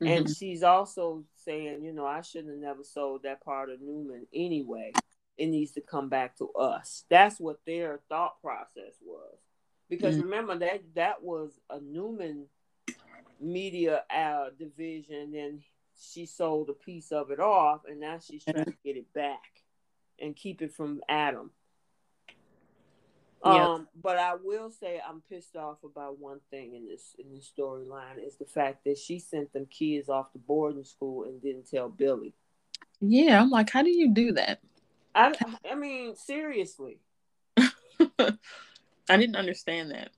Mm-hmm. And she's also saying, you know, I shouldn't have never sold that part of Newman anyway. It needs to come back to us. That's what their thought process was. Because mm-hmm. remember that that was a Newman media uh, division, and she sold a piece of it off, and now she's trying to get it back and keep it from Adam. Yep. Um, but I will say I'm pissed off about one thing in this in this storyline is the fact that she sent them kids off to boarding school and didn't tell Billy. Yeah, I'm like, how do you do that? I I mean, seriously. I didn't understand that.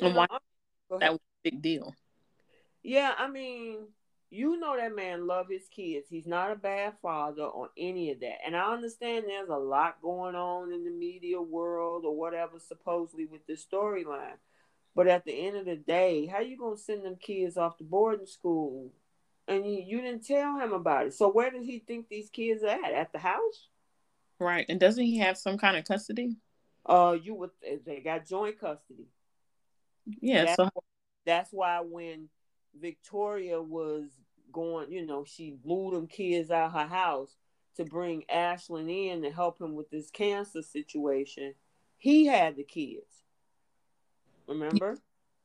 And why that was a big deal. Yeah, I mean, you know that man love his kids. He's not a bad father or any of that. And I understand there's a lot going on in the media world or whatever supposedly with this storyline. But at the end of the day, how you gonna send them kids off to boarding school and you, you didn't tell him about it? So where does he think these kids are at? At the house? Right. And doesn't he have some kind of custody? Uh you would they got joint custody. Yeah, that's, so that's why when Victoria was going, you know, she moved them kids out of her house to bring Ashland in to help him with this cancer situation. He had the kids. Remember?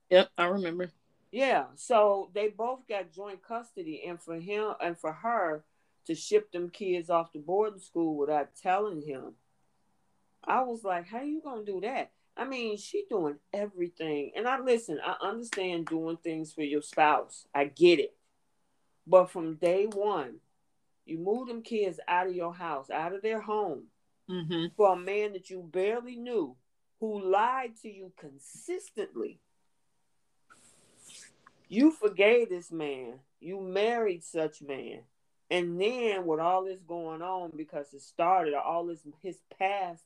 Yep, I remember. Yeah, so they both got joint custody, and for him and for her to ship them kids off to boarding school without telling him, I was like, "How you gonna do that?" I mean, she doing everything. And I listen, I understand doing things for your spouse. I get it. But from day one, you move them kids out of your house, out of their home, mm-hmm. for a man that you barely knew, who lied to you consistently. You forgave this man. You married such man. And then with all this going on, because it started, all this his past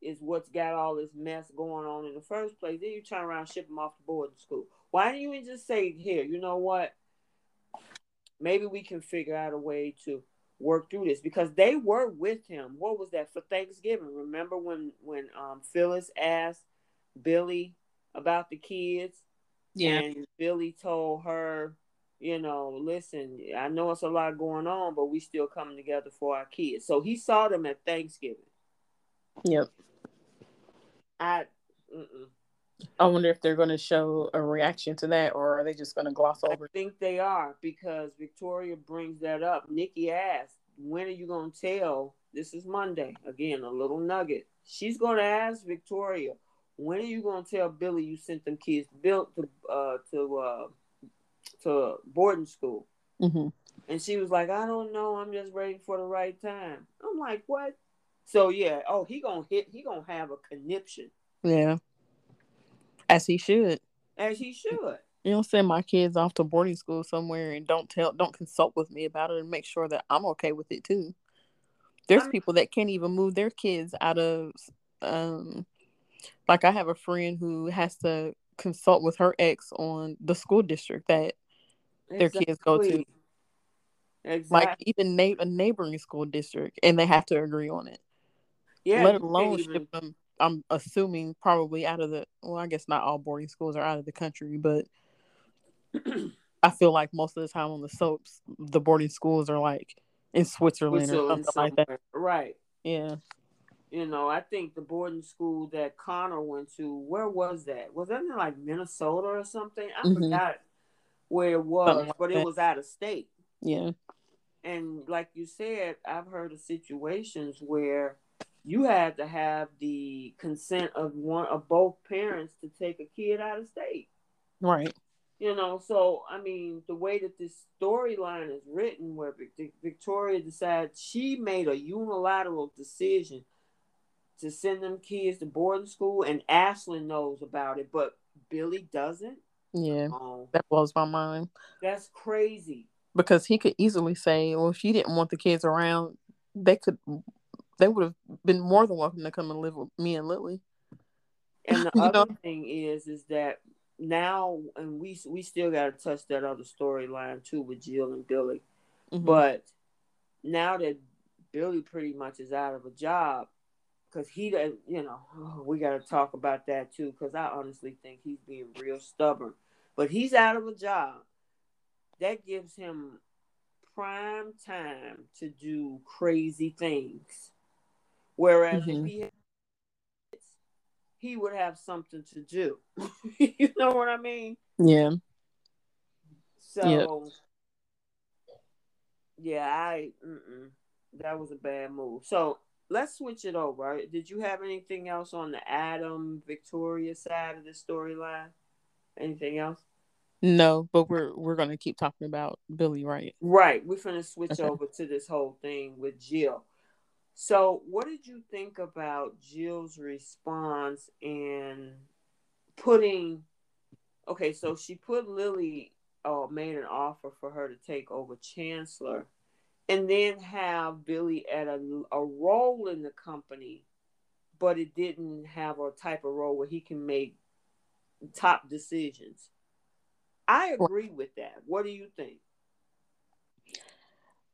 is what's got all this mess going on in the first place. Then you turn around ship them off to boarding school. Why don't you just say, here, you know what? Maybe we can figure out a way to work through this because they were with him. What was that for Thanksgiving? Remember when when um, Phyllis asked Billy about the kids? Yeah. And Billy told her, you know, listen, I know it's a lot going on, but we still coming together for our kids. So he saw them at Thanksgiving. Yep. I. Mm-mm. I wonder if they're going to show a reaction to that, or are they just going to gloss over? I think they are because Victoria brings that up. Nikki asked, "When are you going to tell?" This is Monday. Again, a little nugget. She's going to ask Victoria, "When are you going to tell Billy you sent them kids built to uh, to uh, to boarding school?" Mm-hmm. And she was like, "I don't know. I'm just waiting for the right time." I'm like, "What?" So yeah, oh, he gonna hit. He gonna have a conniption. Yeah, as he should. As he should. You don't send my kids off to boarding school somewhere and don't tell, don't consult with me about it and make sure that I'm okay with it too. There's I'm, people that can't even move their kids out of, um, like I have a friend who has to consult with her ex on the school district that exactly. their kids go to. Exactly. Like even na- a neighboring school district, and they have to agree on it. Yeah, let alone even... ship them. I'm assuming probably out of the. Well, I guess not all boarding schools are out of the country, but I feel like most of the time on the soaps, the boarding schools are like in Switzerland, Switzerland or something somewhere. like that. Right. Yeah. You know, I think the boarding school that Connor went to, where was that? Was that in like Minnesota or something? I mm-hmm. forgot where it was, like but that. it was out of state. Yeah. And like you said, I've heard of situations where you had to have the consent of one of both parents to take a kid out of state. Right. You know, so I mean, the way that this storyline is written, where Victoria decides she made a unilateral decision to send them kids to boarding school, and Ashland knows about it, but Billy doesn't. Yeah, um, that blows my mind. That's crazy. Because he could easily say, "Well, if she didn't want the kids around, they could they would have been more than welcome to come and live with me and Lily. And the other know? thing is, is that now, and we we still got to touch that other storyline too with Jill and Billy. Mm-hmm. But now that Billy pretty much is out of a job, because he doesn't, you know, oh, we got to talk about that too, because I honestly think he's being real stubborn. But he's out of a job. That gives him prime time to do crazy things. Whereas mm-hmm. if he had, he would have something to do. you know what I mean? Yeah. So, yep. yeah, I that was a bad move. So let's switch it over. Did you have anything else on the Adam Victoria side of the storyline? Anything else? No, but we're we're gonna keep talking about Billy, right? Right. We're gonna switch okay. over to this whole thing with Jill. So, what did you think about Jill's response in putting? Okay, so she put Lily, uh, made an offer for her to take over Chancellor, and then have Billy at a, a role in the company, but it didn't have a type of role where he can make top decisions. I agree with that. What do you think?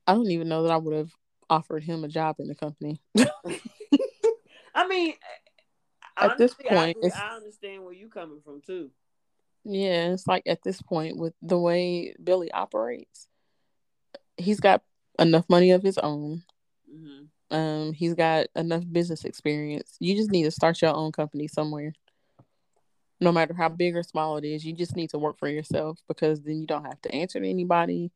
I don't even know that I would have offered him a job in the company. I mean, at honestly, this point, I, I understand where you're coming from too. Yeah, it's like at this point with the way Billy operates, he's got enough money of his own. Mm-hmm. Um, he's got enough business experience. You just need to start your own company somewhere. No matter how big or small it is, you just need to work for yourself because then you don't have to answer to anybody.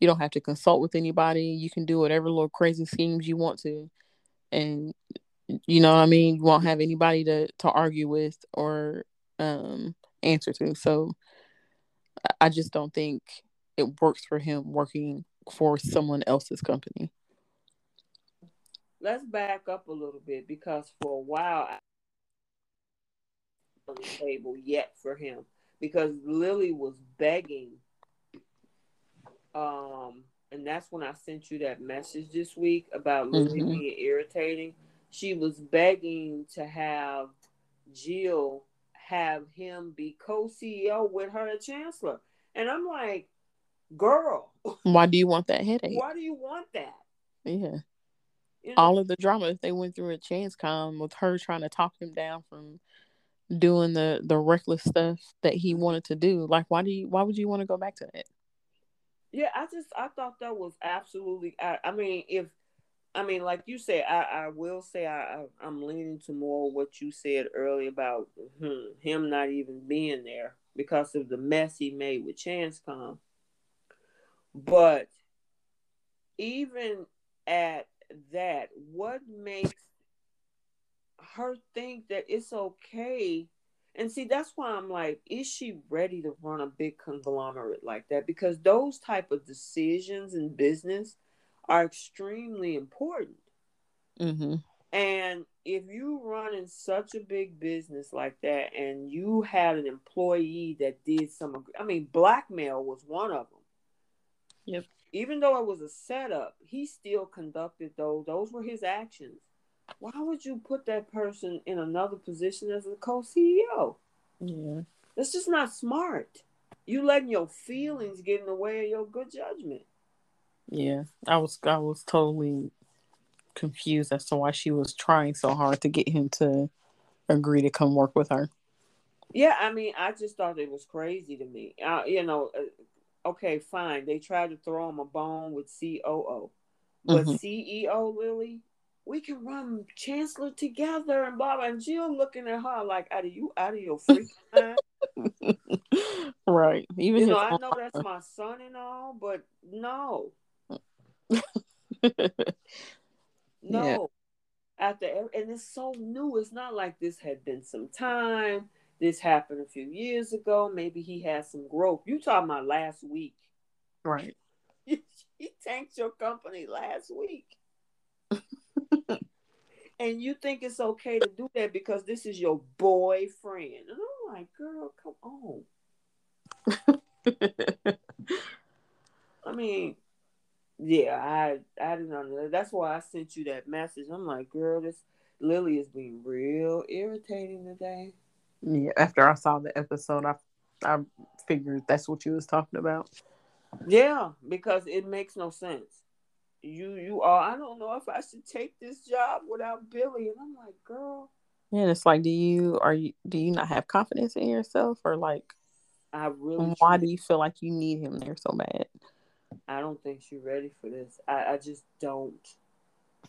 You don't have to consult with anybody. You can do whatever little crazy schemes you want to. And you know what I mean? You won't have anybody to, to argue with or um, answer to. So I just don't think it works for him working for someone else's company. Let's back up a little bit because for a while I on the table yet for him because Lily was begging um and that's when I sent you that message this week about Lily mm-hmm. being irritating. She was begging to have Jill have him be co-CEO with her at Chancellor. And I'm like, girl. Why do you want that headache? Why do you want that? Yeah. You know? All of the drama that they went through at Chance Com with her trying to talk him down from doing the the reckless stuff that he wanted to do. Like, why do you? Why would you want to go back to that? Yeah, I just I thought that was absolutely. I, I mean, if I mean, like you said, I, I will say I, I am leaning to more what you said earlier about hmm, him not even being there because of the mess he made with Chance ChanceCom. But even at that, what makes her think that it's okay? And see, that's why I'm like, is she ready to run a big conglomerate like that? Because those type of decisions in business are extremely important. Mm-hmm. And if you run in such a big business like that, and you had an employee that did some, I mean, blackmail was one of them. Yep. Even though it was a setup, he still conducted those. Those were his actions. Why would you put that person in another position as a co-CEO? Yeah. That's just not smart. You letting your feelings get in the way of your good judgment. Yeah. I was I was totally confused as to why she was trying so hard to get him to agree to come work with her. Yeah, I mean, I just thought it was crazy to me. Uh, you know, uh, okay, fine. They tried to throw him a bone with COO, but mm-hmm. CEO Lily, we can run Chancellor together and blah, blah. And Jill looking at her like, "Are you out of your freaking mind?" right. Even you know, I know that's my son and all, but no, no. Yeah. After and it's so new. It's not like this had been some time this happened a few years ago. Maybe he has some growth. You talking about last week. Right. he tanked your company last week. And you think it's okay to do that because this is your boyfriend. And I'm like, girl, come on. I mean, yeah, I I didn't know. That's why I sent you that message. I'm like, girl, this Lily is being real irritating today. Yeah, after I saw the episode, I I figured that's what you was talking about. Yeah, because it makes no sense. You you are I don't know if I should take this job without Billy. And I'm like, girl. Yeah, it's like, do you are you do you not have confidence in yourself or like I really why do you feel like you need him there so bad? I don't think she's ready for this. I, I just don't.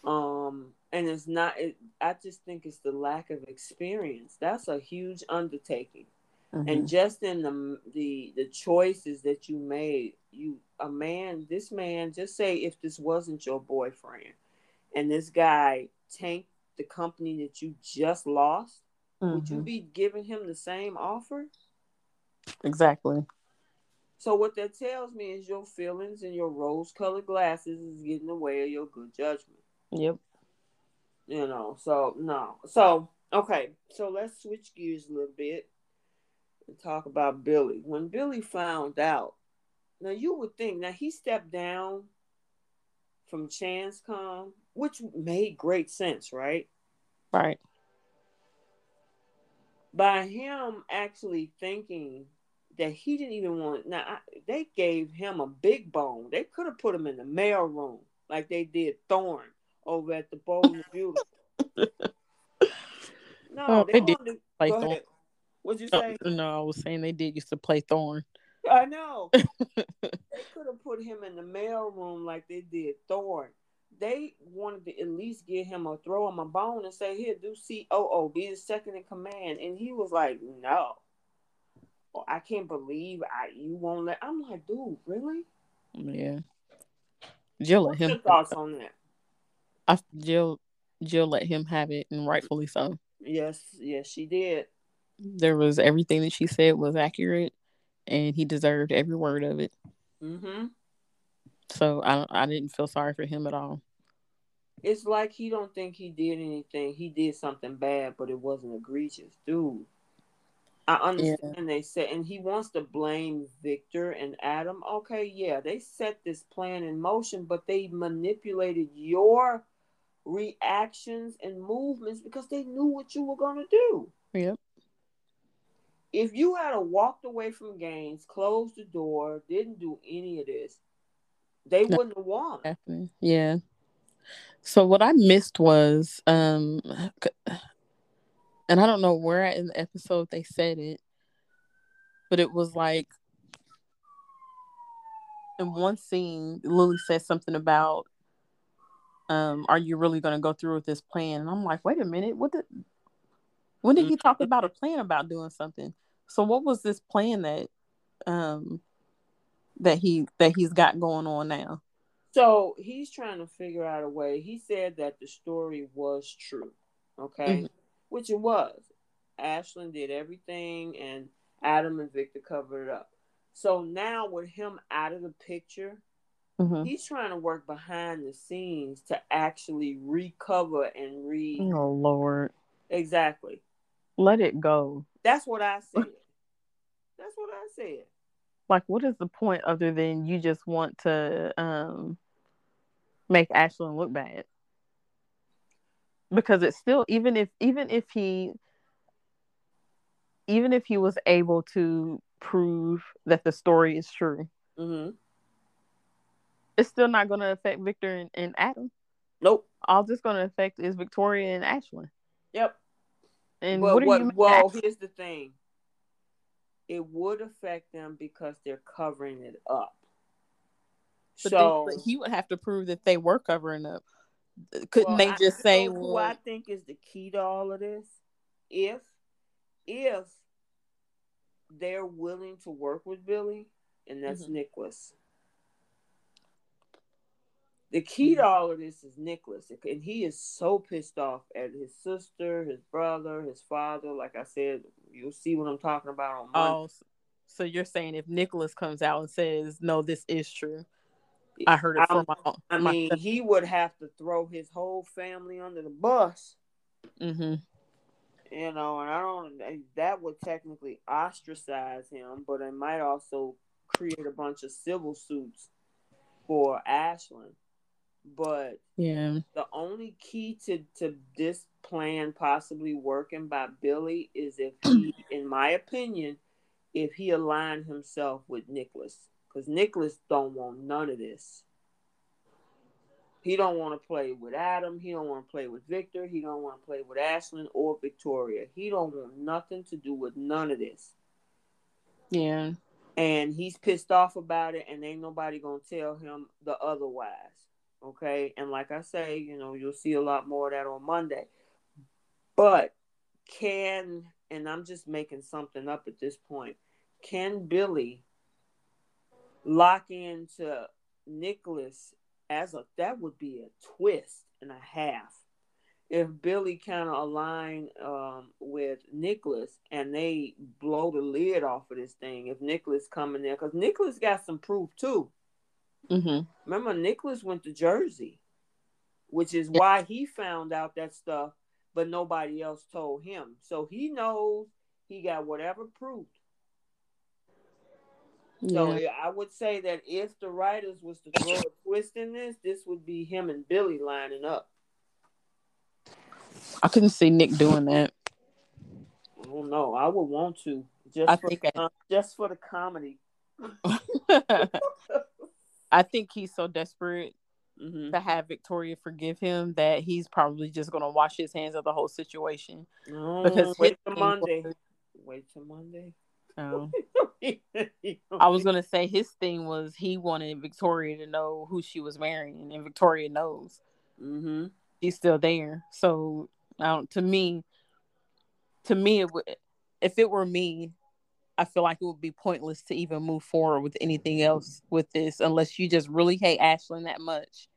Um and it's not it, I just think it's the lack of experience. That's a huge undertaking. Mm-hmm. And just in the the the choices that you made, you a man, this man, just say if this wasn't your boyfriend, and this guy tanked the company that you just lost, mm-hmm. would you mm-hmm. be giving him the same offer? Exactly. So what that tells me is your feelings and your rose-colored glasses is getting in the way of your good judgment. Yep. You know, so no. So okay, so let's switch gears a little bit and talk about Billy. When Billy found out, now you would think now he stepped down from Chance Com, which made great sense, right? Right. By him actually thinking that he didn't even want now I, they gave him a big bone. They could have put him in the mail room like they did Thorne over at the and Beautiful. no, oh, they, they did. Go ahead. What'd you oh, say? No, I was saying they did used to play Thorne. I know. they could have put him in the mail room like they did Thorne. They wanted to at least get him a throw him a bone and say, "Here, do COO, be the second in command," and he was like, "No." I can't believe I you won't let. I'm like, dude, really? Yeah. Jill let him. Your thoughts on that? I Jill Jill let him have it, and rightfully so. Yes, yes, she did. There was everything that she said was accurate, and he deserved every word of it. Mm-hmm. So I I didn't feel sorry for him at all. It's like he don't think he did anything. He did something bad, but it wasn't egregious, dude. I understand yeah. they said, and he wants to blame Victor and Adam. Okay, yeah, they set this plan in motion, but they manipulated your reactions and movements because they knew what you were going to do. Yep. If you had walked away from games, closed the door, didn't do any of this, they no, wouldn't have won. Definitely. Yeah. So what I missed was um and I don't know where in the episode they said it, but it was like in one scene, Lily said something about um, are you really going to go through with this plan? And I'm like, wait a minute, what did when did he talk mm-hmm. about a plan about doing something? So what was this plan that um that he that he's got going on now? So he's trying to figure out a way. He said that the story was true, okay, mm-hmm. which it was. Ashland did everything, and Adam and Victor covered it up. So now with him out of the picture, Mm-hmm. He's trying to work behind the scenes to actually recover and re. Oh Lord! Exactly. Let it go. That's what I said. That's what I said. Like, what is the point other than you just want to um make Ashland look bad? Because it's still even if even if he even if he was able to prove that the story is true. Mm-hmm it's still not going to affect Victor and, and Adam. Nope. All it's going to affect is Victoria and Ashland. Yep. And well, what, what you well, here's the thing. It would affect them because they're covering it up. But so they, but he would have to prove that they were covering up. Couldn't well, they just I, say, "Well"? Who I think is the key to all of this, if if they're willing to work with Billy, and that's mm-hmm. Nicholas the key to all of this is Nicholas, and he is so pissed off at his sister, his brother, his father. Like I said, you'll see what I'm talking about on Monday. Oh, so you're saying if Nicholas comes out and says, "No, this is true," I heard it from my. I mean, my... he would have to throw his whole family under the bus. Mm-hmm. You know, and I don't. That would technically ostracize him, but it might also create a bunch of civil suits for Ashland. But yeah, the only key to to this plan possibly working by Billy is if he, in my opinion, if he aligned himself with Nicholas. because Nicholas don't want none of this. He don't want to play with Adam. He don't want to play with Victor. He don't want to play with Ashland or Victoria. He don't want nothing to do with none of this. Yeah. And he's pissed off about it, and ain't nobody gonna tell him the otherwise. Okay. And like I say, you know, you'll see a lot more of that on Monday. But can and I'm just making something up at this point. Can Billy lock into Nicholas as a that would be a twist and a half if Billy kind of align um, with Nicholas and they blow the lid off of this thing. If Nicholas coming there, because Nicholas got some proof too. Mm-hmm. Remember, Nicholas went to Jersey, which is why he found out that stuff, but nobody else told him. So he knows he got whatever proof so yeah. I would say that if the writers was to throw a twist in this, this would be him and Billy lining up. I couldn't see Nick doing that. I don't know. I would want to just I for think I... just for the comedy. I think he's so desperate mm-hmm. to have Victoria forgive him that he's probably just gonna wash his hands of the whole situation. Mm, because wait till Monday. Was... Wait till Monday. Oh. I was gonna say his thing was he wanted Victoria to know who she was marrying, and Victoria knows. Mm-hmm. She's still there. So, um, to me, to me, it would, if it were me, I feel like it would be pointless to even move forward with anything else with this, unless you just really hate Ashland that much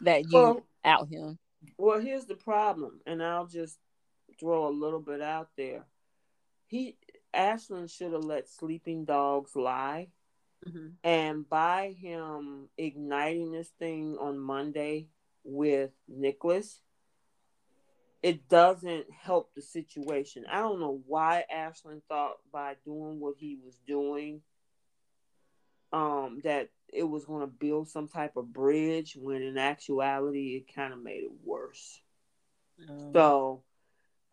that you well, out him. Well, here's the problem, and I'll just throw a little bit out there. He Ashland should have let sleeping dogs lie. Mm-hmm. And by him igniting this thing on Monday with Nicholas, it doesn't help the situation. I don't know why Ashland thought by doing what he was doing um, that it was going to build some type of bridge when in actuality it kind of made it worse. Um, so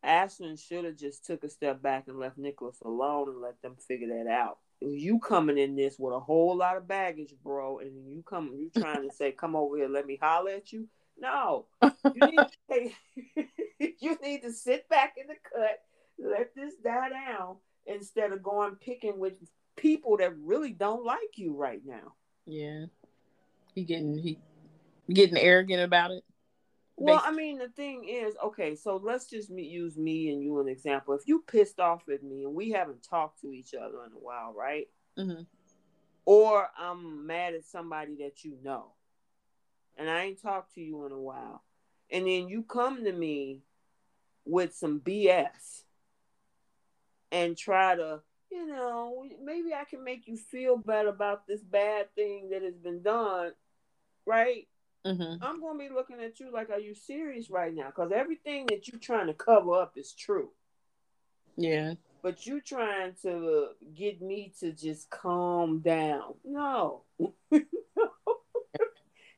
Ashland should have just took a step back and left Nicholas alone and let them figure that out. You coming in this with a whole lot of baggage, bro, and you come, you trying to say, "Come over here, let me holler at you." No, you need to you need to sit back in the cut, let this die down, instead of going picking with people that really don't like you right now. Yeah, he getting he getting arrogant about it. Well, I mean, the thing is, okay, so let's just use me and you an example. If you pissed off at me and we haven't talked to each other in a while, right? Mm-hmm. Or I'm mad at somebody that you know, and I ain't talked to you in a while, and then you come to me with some BS and try to, you know, maybe I can make you feel better about this bad thing that has been done, right? Mm-hmm. I'm gonna be looking at you like, are you serious right now? Because everything that you're trying to cover up is true. Yeah. But you trying to get me to just calm down. No.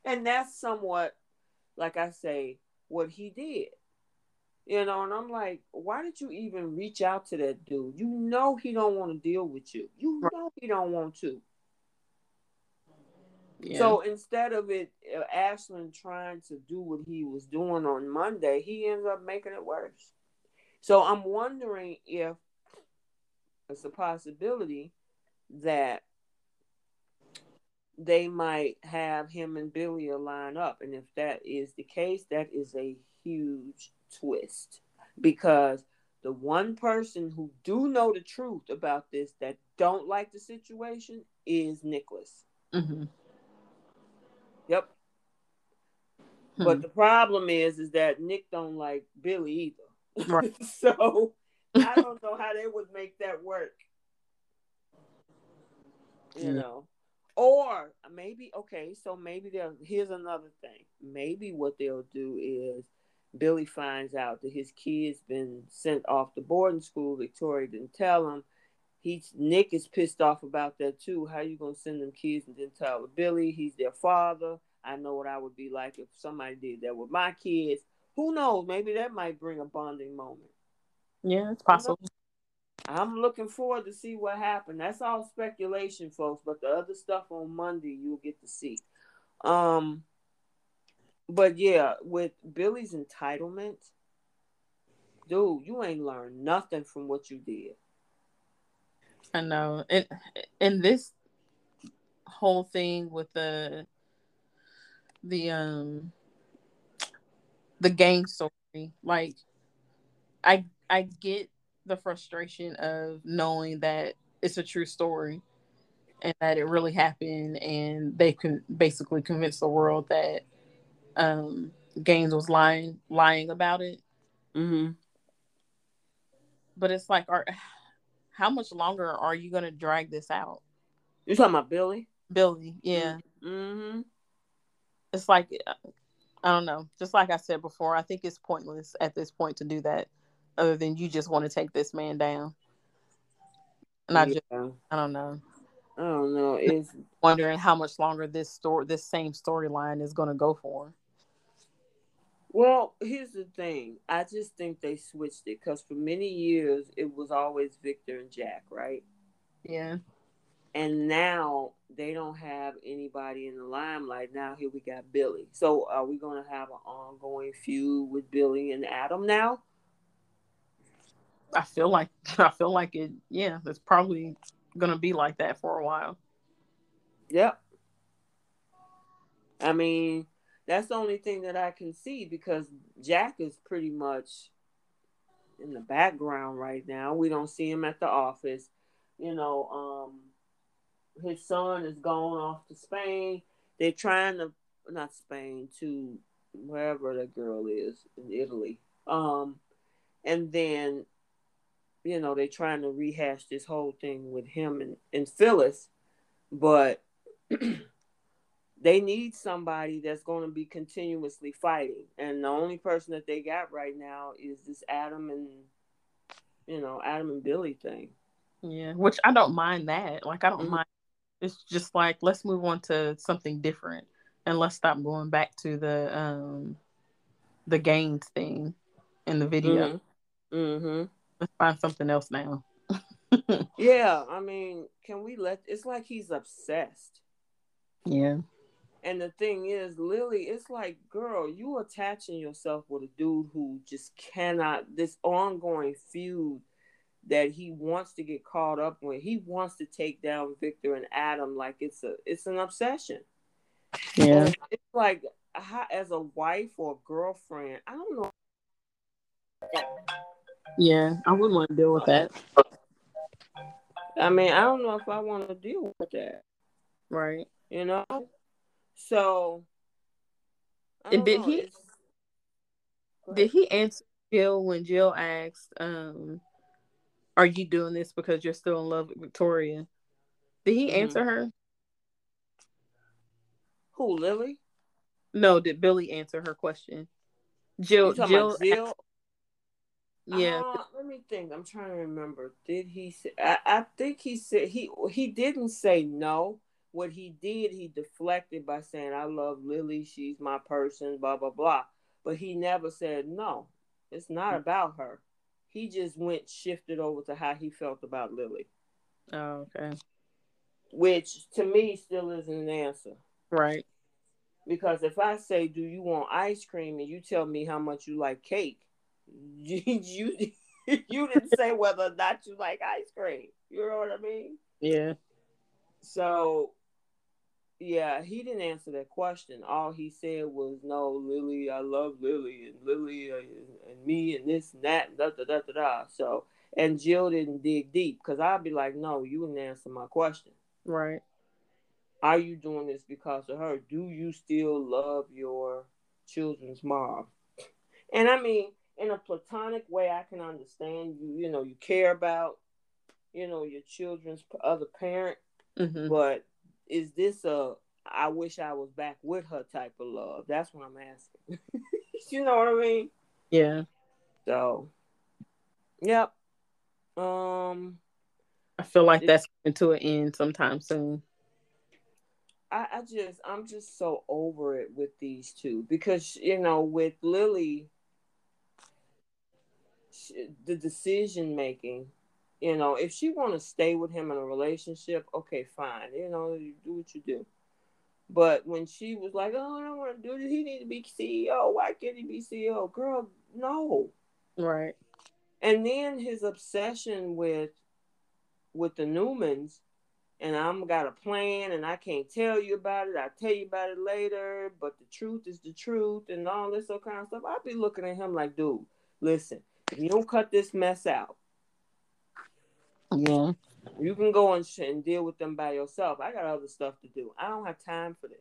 and that's somewhat, like I say, what he did. You know, and I'm like, why did you even reach out to that dude? You know he don't want to deal with you. You know he don't want to. So instead of it, uh, Ashland trying to do what he was doing on Monday, he ends up making it worse. So I'm wondering if it's a possibility that they might have him and Billy line up. And if that is the case, that is a huge twist because the one person who do know the truth about this that don't like the situation is Nicholas. Mm-hmm. Yep. Hmm. But the problem is, is that Nick don't like Billy either. Right. so I don't know how they would make that work. You know, or maybe okay. So maybe they'll. Here's another thing. Maybe what they'll do is Billy finds out that his kid's been sent off to boarding school. Victoria didn't tell him. He's Nick is pissed off about that too. How you gonna send them kids and then tell Billy he's their father? I know what I would be like if somebody did that with my kids. Who knows? Maybe that might bring a bonding moment. Yeah, it's possible. I'm looking forward to see what happened. That's all speculation, folks. But the other stuff on Monday you'll get to see. Um, but yeah, with Billy's entitlement, dude, you ain't learned nothing from what you did. I know, and and this whole thing with the the um the gang story, like I I get the frustration of knowing that it's a true story and that it really happened and they can basically convince the world that um Gaines was lying lying about it. Mm-hmm. But it's like are how much longer are you gonna drag this out? You talking about Billy? Billy, yeah. Mm-hmm. It's like I don't know. Just like I said before, I think it's pointless at this point to do that, other than you just want to take this man down. And I just, I don't know. I don't know. It's wondering how much longer this story, this same storyline, is going to go for. Well, here's the thing. I just think they switched it because for many years it was always Victor and Jack, right? Yeah. And now they don't have anybody in the limelight. Now here we got Billy. So are we going to have an ongoing feud with Billy and Adam now? I feel like I feel like it. Yeah, it's probably to be like that for a while. Yep. I mean, that's the only thing that I can see because Jack is pretty much in the background right now. We don't see him at the office. You know, um, his son is going off to Spain. They're trying to not Spain to wherever the girl is in Italy. Um, and then you know they're trying to rehash this whole thing with him and, and Phyllis, but they need somebody that's going to be continuously fighting. And the only person that they got right now is this Adam and you know Adam and Billy thing. Yeah, which I don't mind that. Like I don't mm-hmm. mind it's just like let's move on to something different and let's stop going back to the um the games thing in the video. Mm-hmm. mm-hmm. Let's find something else now. yeah, I mean, can we let it's like he's obsessed. Yeah. And the thing is, Lily, it's like, girl, you attaching yourself with a dude who just cannot this ongoing feud that he wants to get caught up with. He wants to take down Victor and Adam like it's a it's an obsession. Yeah, and it's like how, as a wife or a girlfriend, I don't know. Yeah, I wouldn't want to deal with that. I mean, I don't know if I want to deal with that. Right. You know. So. And did know. he? Did he answer Jill when Jill asked? um are you doing this because you're still in love with Victoria? Did he mm-hmm. answer her? Who, Lily? No, did Billy answer her question? Jill, Jill, Jill? Yeah. Uh, let me think. I'm trying to remember. Did he say? I, I think he said he he didn't say no. What he did, he deflected by saying, "I love Lily. She's my person." Blah blah blah. But he never said no. It's not mm. about her he just went shifted over to how he felt about Lily. Oh, okay. Which to me still isn't an answer. Right. Because if I say, "Do you want ice cream?" and you tell me how much you like cake, you you, you didn't say whether or not you like ice cream. You know what I mean? Yeah. So yeah, he didn't answer that question. All he said was, "No, Lily, I love Lily, and Lily uh, and me, and this and that, and da da da da da." So, and Jill didn't dig deep because I'd be like, "No, you didn't answer my question." Right. Are you doing this because of her? Do you still love your children's mom? And I mean, in a platonic way, I can understand you. You know, you care about, you know, your children's other parent, mm-hmm. but is this a I wish I was back with her type of love? That's what I'm asking. you know what I mean? Yeah. So, yep. Um, I feel like that's coming to an end sometime soon. I, I just, I'm just so over it with these two because you know, with Lily, she, the decision making You know, if she want to stay with him in a relationship, okay, fine. You know, you do what you do. But when she was like, "Oh, I don't want to do this. He need to be CEO. Why can't he be CEO?" Girl, no. Right. And then his obsession with with the Newmans, and I'm got a plan, and I can't tell you about it. I'll tell you about it later. But the truth is the truth, and all this other kind of stuff. I'd be looking at him like, dude, listen, you don't cut this mess out, yeah, you can go and, and deal with them by yourself. I got other stuff to do. I don't have time for this.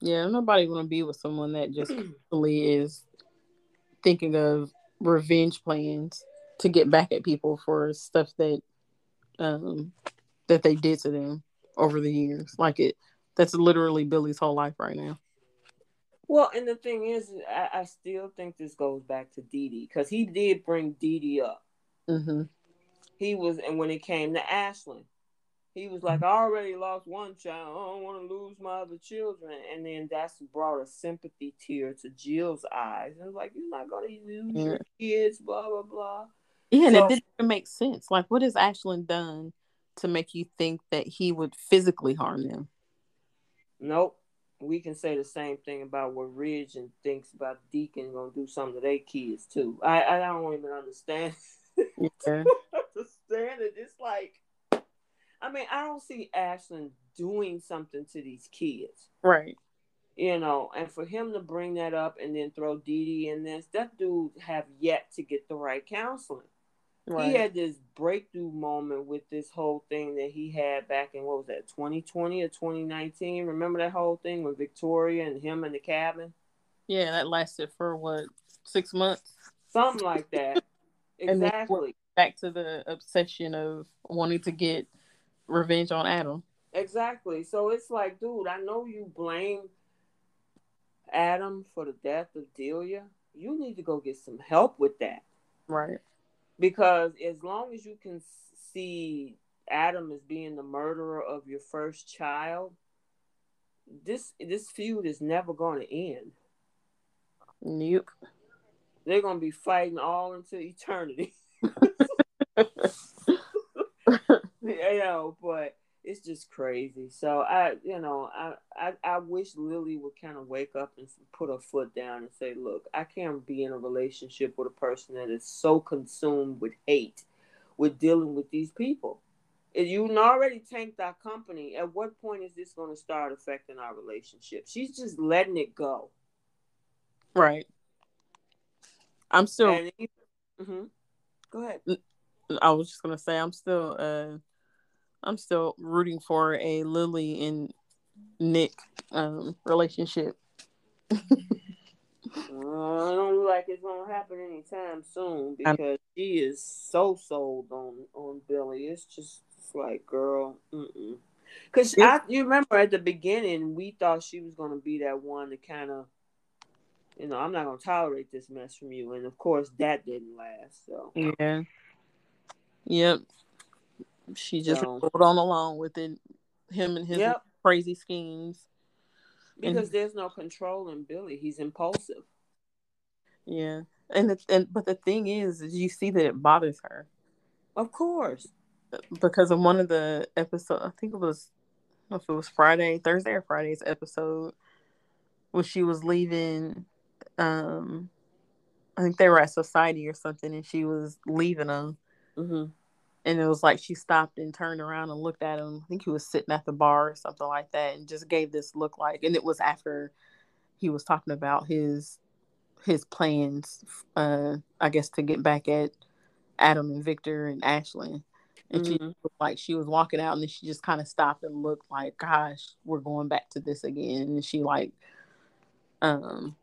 Yeah, nobody want to be with someone that just really is thinking of revenge plans to get back at people for stuff that um that they did to them over the years. Like it that's literally Billy's whole life right now. Well, and the thing is, I, I still think this goes back to Dee Dee because he did bring Dee Dee up. Mm-hmm. He was, and when it came to Ashland, he was like, I already lost one child. I don't want to lose my other children. And then that's brought a sympathy tear to Jill's eyes. And like, you're not going to lose yeah. your kids, blah, blah, blah. Yeah, and so, it didn't even make sense. Like, what has Ashland done to make you think that he would physically harm them? Nope. We can say the same thing about what Ridge and thinks about Deacon gonna do something to their kids too. I I don't even understand. Yeah. understand it. It's like I mean, I don't see Ashland doing something to these kids. Right. You know, and for him to bring that up and then throw Dee Dee in this, that dude have yet to get the right counseling. Right. He had this breakthrough moment with this whole thing that he had back in what was that, 2020 or 2019? Remember that whole thing with Victoria and him in the cabin? Yeah, that lasted for what, six months? Something like that. exactly. back to the obsession of wanting to get revenge on Adam. Exactly. So it's like, dude, I know you blame Adam for the death of Delia. You need to go get some help with that. Right. Because as long as you can see Adam as being the murderer of your first child, this this feud is never going to end. Nope. They're going to be fighting all into eternity. you know, but it's just crazy. So I, you know, I, I, I wish Lily would kind of wake up and put her foot down and say, look, I can't be in a relationship with a person that is so consumed with hate, with dealing with these people. If you already tanked our company, at what point is this going to start affecting our relationship? She's just letting it go. Right. I'm still. mm-hmm. Go ahead. I was just gonna say I'm still uh I'm still rooting for a Lily and Nick um, relationship. uh, I don't look like it's gonna happen anytime soon because she is so sold on on Billy. It's just it's like, girl, because I you remember at the beginning we thought she was gonna be that one to kind of, you know, I'm not gonna tolerate this mess from you, and of course that didn't last. So yeah, yep. She just so, rolled on along with it, him and his yep. crazy schemes. Because and, there's no control in Billy. He's impulsive. Yeah, and the, and but the thing is, is you see that it bothers her. Of course. Because of one of the episodes, I think it was, if it was Friday, Thursday or Friday's episode, when she was leaving. Um, I think they were at Society or something, and she was leaving them. Mm-hmm and it was like she stopped and turned around and looked at him. I think he was sitting at the bar or something like that, and just gave this look like. And it was after he was talking about his his plans, uh, I guess, to get back at Adam and Victor and Ashley. And mm-hmm. she looked like she was walking out, and then she just kind of stopped and looked like, "Gosh, we're going back to this again." And she like, um,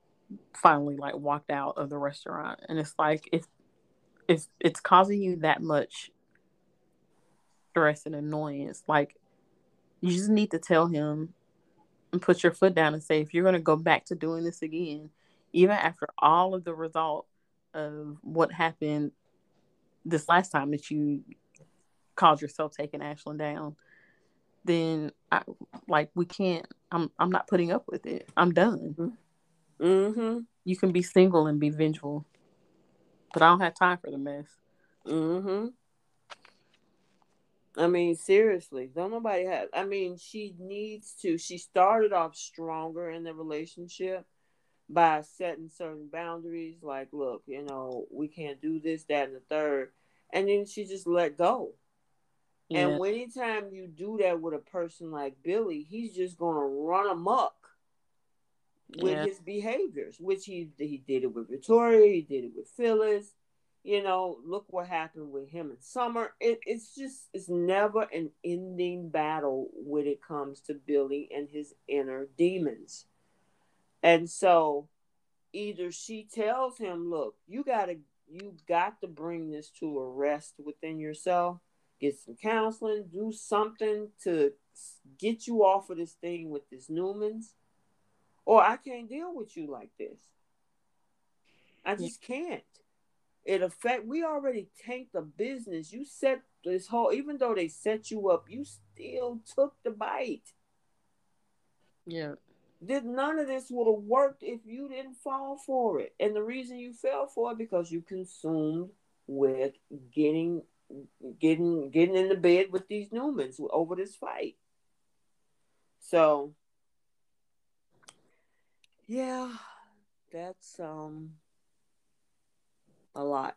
finally like walked out of the restaurant. And it's like if if it's causing you that much stress and annoyance. Like you just need to tell him and put your foot down and say if you're going to go back to doing this again, even after all of the result of what happened this last time that you called yourself taking Ashland down, then I like we can't. I'm I'm not putting up with it. I'm done. Mm-hmm. You can be single and be vengeful, but I don't have time for the mess. Mm-hmm. I mean, seriously, don't nobody have. I mean, she needs to. She started off stronger in the relationship by setting certain boundaries, like, look, you know, we can't do this, that, and the third, and then she just let go. Yeah. And anytime you do that with a person like Billy, he's just gonna run amok with yeah. his behaviors, which he he did it with Victoria, he did it with Phyllis. You know, look what happened with him in Summer. It, it's just it's never an ending battle when it comes to Billy and his inner demons. And so either she tells him, look, you gotta you got to bring this to a rest within yourself, get some counseling, do something to get you off of this thing with this Newman's or I can't deal with you like this. I just can't. It affect. We already tanked the business. You set this whole. Even though they set you up, you still took the bite. Yeah. Did none of this would have worked if you didn't fall for it. And the reason you fell for it because you consumed with getting getting getting in the bed with these Newmans over this fight. So yeah, that's um a lot,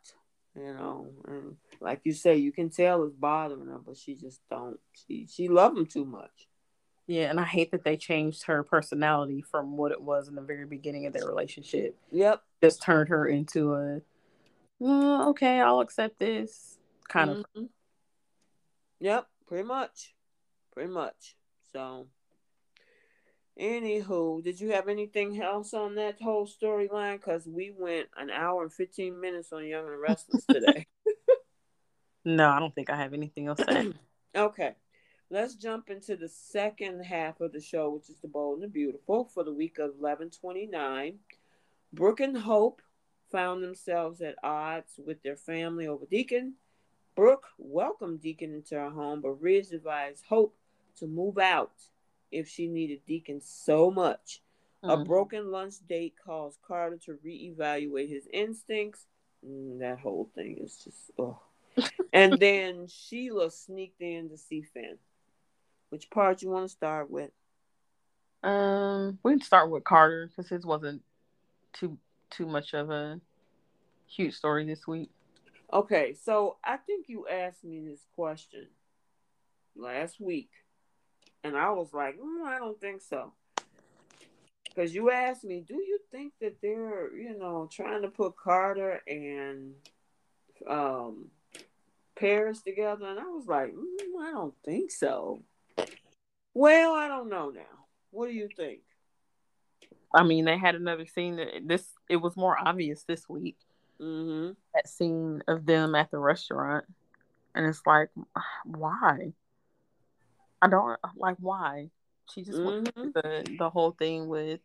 you know. And like you say, you can tell it's bothering her, but she just don't. She she love him too much. Yeah, and I hate that they changed her personality from what it was in the very beginning of their relationship. Yep, just turned her into a okay, I'll accept this kind mm-hmm. of. Yep, pretty much, pretty much. So Anywho, did you have anything else on that whole storyline? Because we went an hour and 15 minutes on Young and Restless today. no, I don't think I have anything else to okay. Let's jump into the second half of the show, which is The Bold and the Beautiful, for the week of 1129. Brooke and Hope found themselves at odds with their family over Deacon. Brooke welcomed Deacon into her home, but Ridge advised Hope to move out if she needed Deacon so much. Mm-hmm. A broken lunch date caused Carter to reevaluate his instincts. Mm, that whole thing is just oh. and then Sheila sneaked in to see Finn. Which part you want to start with? Um, we can start with Carter because his wasn't too too much of a huge story this week. Okay, so I think you asked me this question last week and I was like, mm, I don't think so. Because you asked me, do you think that they're, you know, trying to put Carter and um, Paris together? And I was like, mm, I don't think so. Well, I don't know now. What do you think? I mean, they had another scene that this it was more obvious this week. Mm-hmm. That scene of them at the restaurant, and it's like, why? I don't like why she just mm-hmm. went the the whole thing with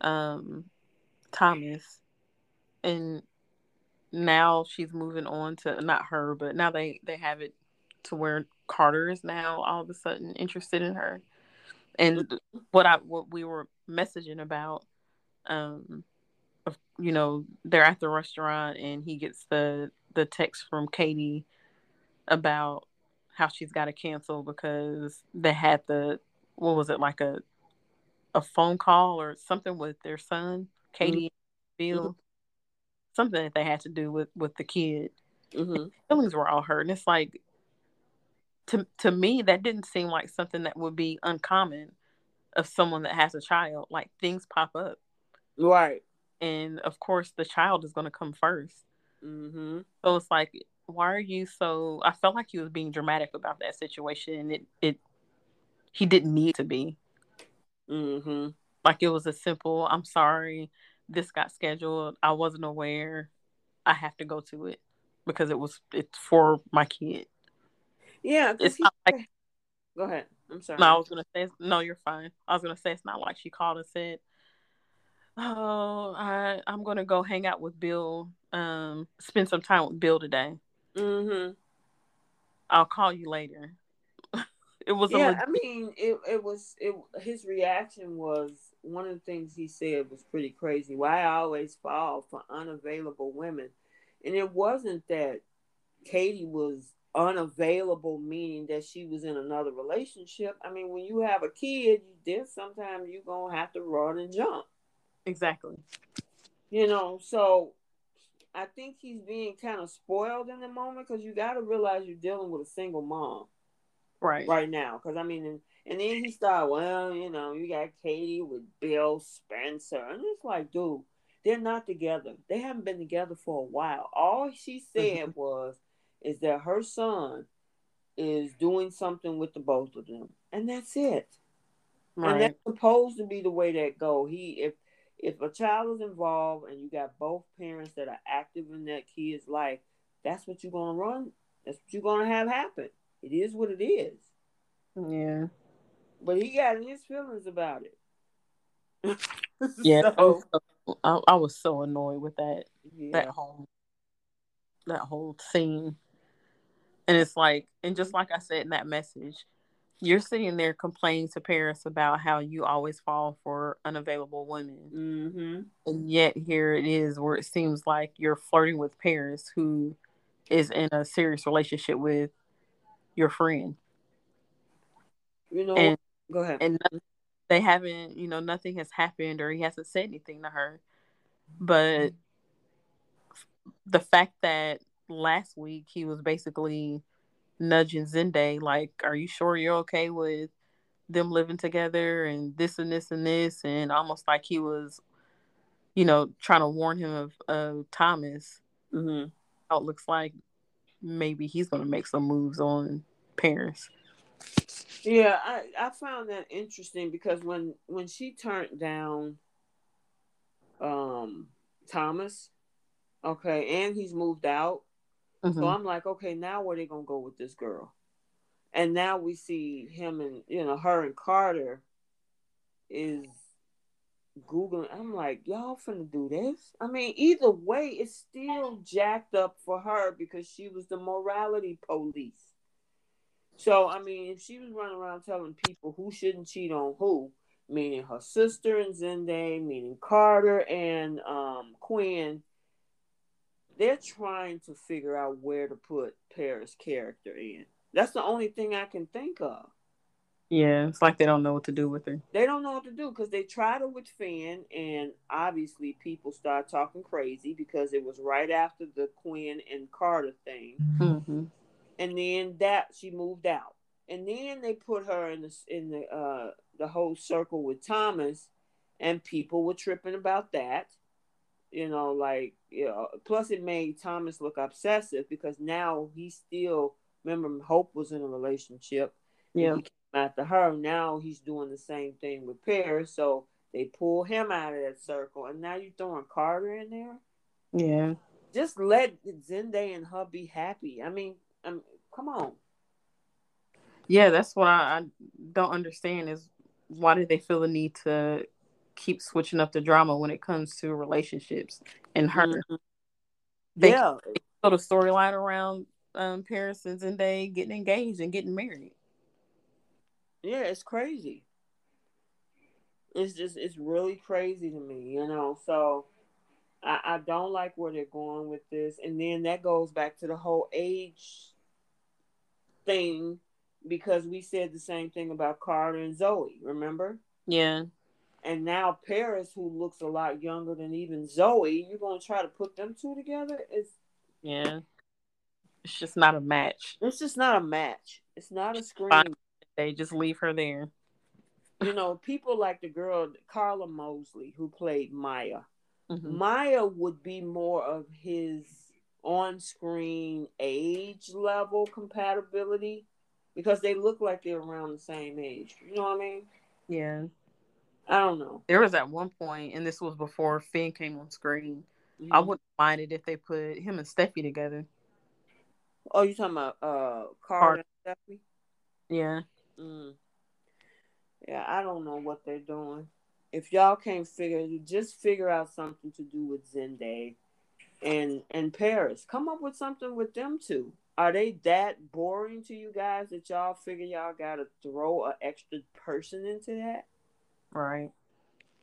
um Thomas, and now she's moving on to not her, but now they they have it to where Carter is now all of a sudden interested in her, and mm-hmm. what I what we were messaging about, um, you know, they're at the restaurant and he gets the the text from Katie about how she's got to cancel because they had the what was it like a a phone call or something with their son Katie mm-hmm. Bill mm-hmm. something that they had to do with with the kid mm-hmm. feelings were all hurt and it's like to to me that didn't seem like something that would be uncommon of someone that has a child like things pop up right and of course the child is going to come 1st mm-hmm. so it's like why are you so I felt like he was being dramatic about that situation it it he didn't need to be. Mm-hmm. Like it was a simple, I'm sorry, this got scheduled. I wasn't aware. I have to go to it because it was it's for my kid. Yeah, it's not like go ahead. I'm sorry. No, I was gonna say no, you're fine. I was gonna say it's not like she called and said, Oh, I I'm gonna go hang out with Bill, um, spend some time with Bill today. Mm-hmm. I'll call you later. it was yeah. I mean, it it was it. His reaction was one of the things he said was pretty crazy. Why I always fall for unavailable women, and it wasn't that Katie was unavailable, meaning that she was in another relationship. I mean, when you have a kid, you did sometimes you're gonna have to run and jump. Exactly. You know, so I think he's being kind of spoiled in the moment because you got to realize you're dealing with a single mom, right? Right now, because I mean, and, and then he started, well, you know, you got Katie with Bill Spencer, and it's like, dude, they're not together. They haven't been together for a while. All she said was, is that her son is doing something with the both of them, and that's it. Right. And that's supposed to be the way that go. He if if a child is involved and you got both parents that are active in that kid's life, that's what you're gonna run. That's what you're gonna have happen. It is what it is. Yeah. But he got his feelings about it. yeah, so, I, I, was so annoyed with that yeah. that whole that whole scene. And it's like, and just mm-hmm. like I said in that message, you're sitting there complaining to Paris about how you always fall for unavailable women. Mm-hmm. And yet here it is where it seems like you're flirting with Paris, who is in a serious relationship with your friend. You know, and, go ahead. And they haven't, you know, nothing has happened or he hasn't said anything to her. But the fact that last week he was basically nudging Zende, like, "Are you sure you're okay with them living together and this and this and this?" And almost like he was, you know, trying to warn him of of Thomas. Mm-hmm. How it looks like maybe he's going to make some moves on Paris. Yeah, I I found that interesting because when when she turned down um Thomas, okay, and he's moved out. Mm-hmm. So I'm like, okay, now where they gonna go with this girl? And now we see him and you know her and Carter is googling. I'm like, y'all finna do this? I mean, either way, it's still jacked up for her because she was the morality police. So I mean, if she was running around telling people who shouldn't cheat on who, meaning her sister and Zende, meaning Carter and um, Quinn, they're trying to figure out where to put Paris' character in. That's the only thing I can think of. Yeah, it's like they don't know what to do with her. They don't know what to do because they tried her with Finn, and obviously people start talking crazy because it was right after the Quinn and Carter thing, mm-hmm. and then that she moved out, and then they put her in the in the uh, the whole circle with Thomas, and people were tripping about that you know, like you know, plus it made Thomas look obsessive because now he still remember Hope was in a relationship. Yeah. He came after her. Now he's doing the same thing with Paris. So they pull him out of that circle. And now you're throwing Carter in there. Yeah. Just let Zende and her be happy. I mean, I um, come on. Yeah, that's what I, I don't understand is why did they feel the need to keep switching up the drama when it comes to relationships and her. Mm-hmm. They yeah, put a storyline around um, Paris and Zende getting engaged and getting married. Yeah, it's crazy. It's just it's really crazy to me, you know. So I, I don't like where they're going with this, and then that goes back to the whole age thing because we said the same thing about Carter and Zoe. Remember? Yeah and now Paris, who looks a lot younger than even Zoe, you're gonna try to put them two together? It's yeah, it's just not a match. It's just not a match. It's not a screen. They just leave her there. You know, people like the girl Karla Mosley who played Maya. Mm-hmm. Maya would be more of his on-screen age level compatibility because they look like they're around the same age. You know what I mean? Yeah. I don't know. There was at one point, and this was before Finn came on screen. Mm-hmm. I wouldn't mind it if they put him and Steffy together. Oh, you talking about uh Carter and Steffy? Yeah. Mm. Yeah, I don't know what they're doing. If y'all can't figure, just figure out something to do with Zende and and Paris. Come up with something with them two. Are they that boring to you guys that y'all figure y'all gotta throw an extra person into that? Right.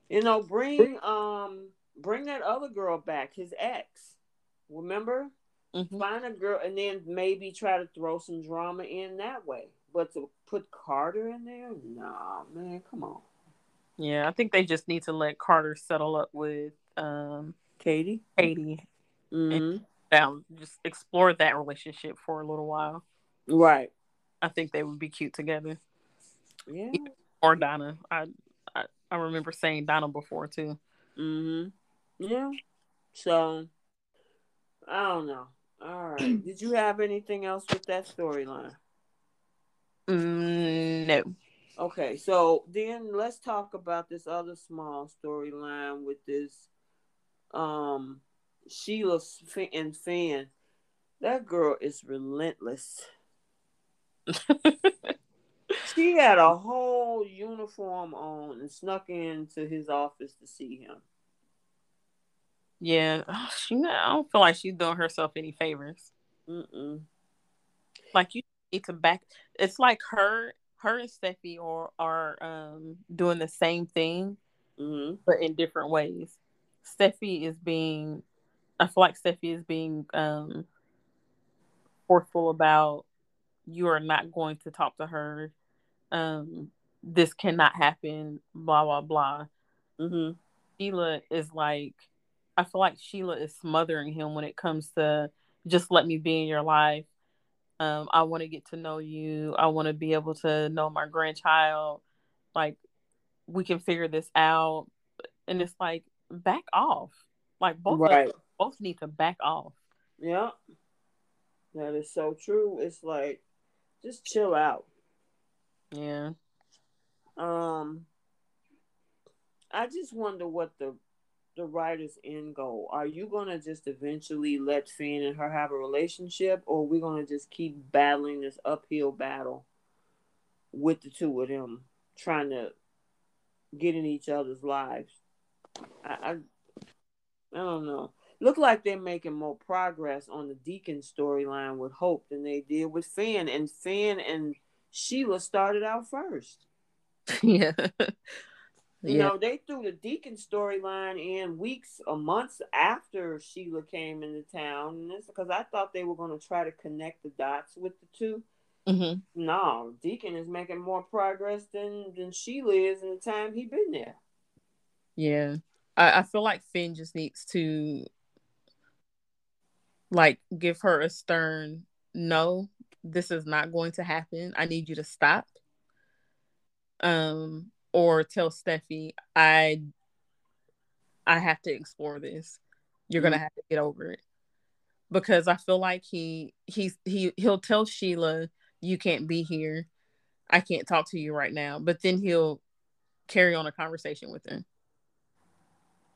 You know, bring um bring that other girl back, his ex. Remember? Mm-hmm. Find a girl, and then maybe try to throw some drama in that way. But to put Carter in there, nah, man, come on. Yeah, I think they just need to let Carter settle up with um, Katie. Katie. Mm-hmm. And just explore that relationship for a little while. Right. I think they would be cute together. Yeah. Or Donna. I, I remember saying Donna before too. Mm-hmm. Yeah. So I don't know. All right. Did you have anything else with that storyline? Mm, no. Okay, so then let's talk about this other small storyline with this um Sheila and Finn. That girl is relentless. she had a whole uniform on and snuck into his office to see him. Yeah, she. I don't feel like she's doing herself any favors. Mm-mm. Like you need to back. It's like her, her and Steffy are are um, doing the same thing, mm-hmm. but in different ways. Steffy is being, I feel like Steffy is being um, forceful about you are not going to talk to her. Um, this cannot happen. Blah blah blah. Mm-hmm. Sheila is like I feel like Sheila is smothering him when it comes to just let me be in your life. Um, I want to get to know you. I want to be able to know my grandchild. Like, we can figure this out. And it's like, back off. Like, both right. both need to back off. Yeah, that is so true. It's like, just chill out. Yeah. Um, I just wonder what the the writer's end goal? Are you gonna just eventually let Finn and her have a relationship, or are we gonna just keep battling this uphill battle with the two of them, trying to get in each other's lives? I, I, I don't know. Look like they're making more progress on the Deacon storyline with Hope than they did with Finn, and Finn and Sheila started out first. Yeah. You yeah. know, they threw the Deacon storyline in weeks or months after Sheila came into town. And it's because I thought they were going to try to connect the dots with the 2 mm-hmm. No, Deacon is making more progress than, than Sheila is in the time he been there. Yeah. I, I feel like Finn just needs to like give her a stern no, this is not going to happen. I need you to stop. Um or tell Steffy, I I have to explore this. You're mm-hmm. gonna have to get over it. Because I feel like he he's he he'll tell Sheila, you can't be here. I can't talk to you right now. But then he'll carry on a conversation with her.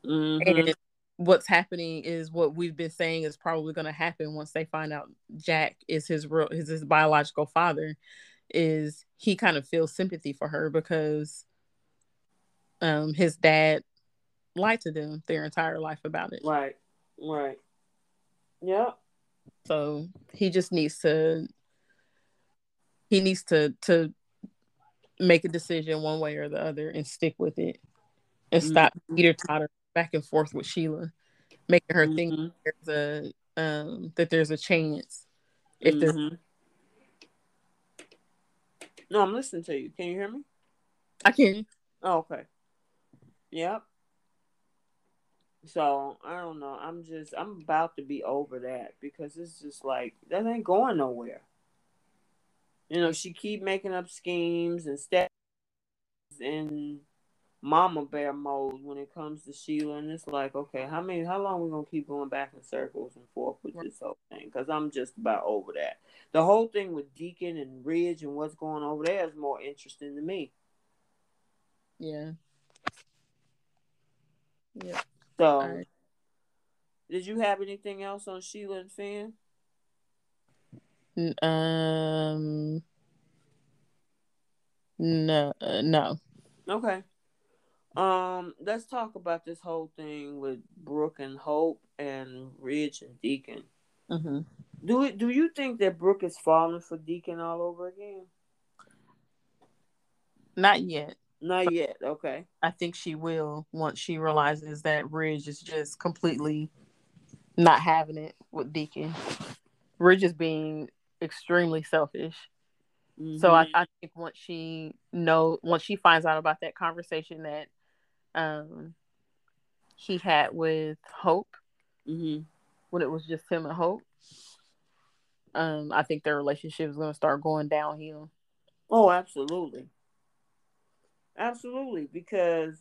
Mm-hmm. And what's happening is what we've been saying is probably going to happen once they find out Jack is his real his, his biological father is he kind of feels sympathy for her because um, his dad lied to them their entire life about it. Right. Right. Yeah. So he just needs to he needs to to make a decision one way or the other and stick with it and mm-hmm. stop Peter totter back and forth with Sheila, making her mm-hmm. think there's a um that there's a chance if mm-hmm. there's No, I'm listening to you. Can you hear me? I can. Oh, okay. Yep. So I don't know. I'm just I'm about to be over that because it's just like that ain't going nowhere. You know, she keep making up schemes and steps in mama bear mode when it comes to Sheila, and it's like, okay, how many, how long we gonna keep going back in circles and forth with this whole thing? Because I'm just about over that. The whole thing with Deacon and Ridge and what's going over there is more interesting to me. Yeah. Yeah. So, right. did you have anything else on Sheila and Finn? Um, no, uh, no. Okay. Um, let's talk about this whole thing with Brooke and Hope and Ridge and Deacon. Mm-hmm. Do it? Do you think that Brooke is falling for Deacon all over again? Not yet. Not yet. Okay. I think she will once she realizes that Ridge is just completely not having it with Deacon. Ridge is being extremely selfish. Mm-hmm. So I, I think once she know once she finds out about that conversation that um he had with Hope mm-hmm. when it was just him and Hope, um, I think their relationship is going to start going downhill. Oh, absolutely, absolutely, because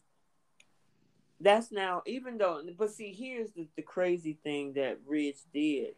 that's now even though but see here's the, the crazy thing that Ridge did.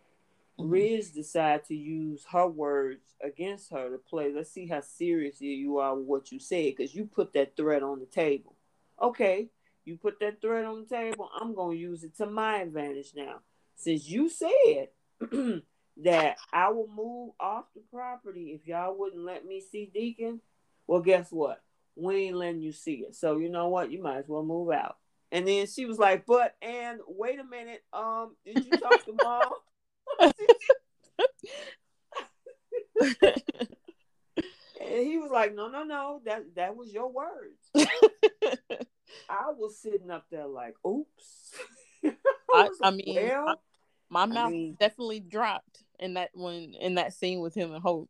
Mm-hmm. Ridge decided to use her words against her to play. Let's see how serious you are with what you said, because you put that threat on the table. Okay, you put that threat on the table. I'm gonna use it to my advantage now. Since you said that I will move off the property if y'all wouldn't let me see Deacon, well, guess what? We ain't letting you see it. So you know what? You might as well move out. And then she was like, "But and wait a minute, um, did you talk to mom?" and he was like, "No, no, no. That that was your words." I was sitting up there like, "Oops." I, I, I mean, well, I, my mouth I mean, definitely dropped in that one in that scene with him and Hope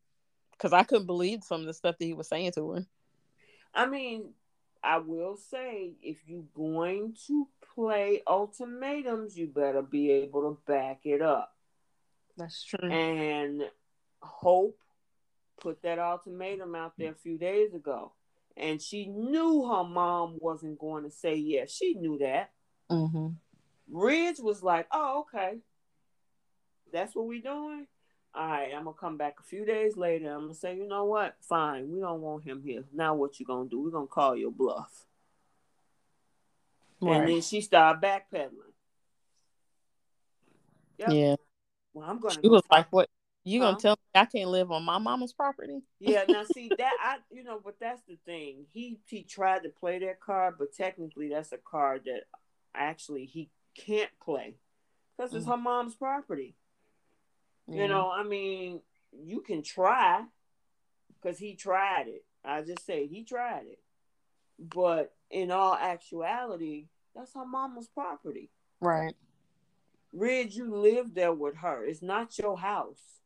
because I couldn't believe some of the stuff that he was saying to her. I mean, I will say if you're going to play ultimatums, you better be able to back it up. That's true. And Hope put that ultimatum out there a few days ago. And she knew her mom wasn't going to say yes. She knew that. Mm-hmm. Ridge was like, oh, okay. That's what we're doing? All right, I'm gonna come back a few days later. I'm gonna say, you know what? Fine, we don't want him here. Now what you gonna do? We're gonna call your bluff. Right. And then she started backpedaling. Yep. Yeah. Well, I'm gonna. She go was like, "What? You gonna tell me I can't live on my mama's property?" yeah. Now, see that I, you know, but that's the thing. He he tried to play that card, but technically, that's a card that actually he can't play because it's mm. her mom's property. You know, I mean, you can try because he tried it. I just say he tried it. But in all actuality, that's her mama's property. Right. Ridge, you live there with her. It's not your house.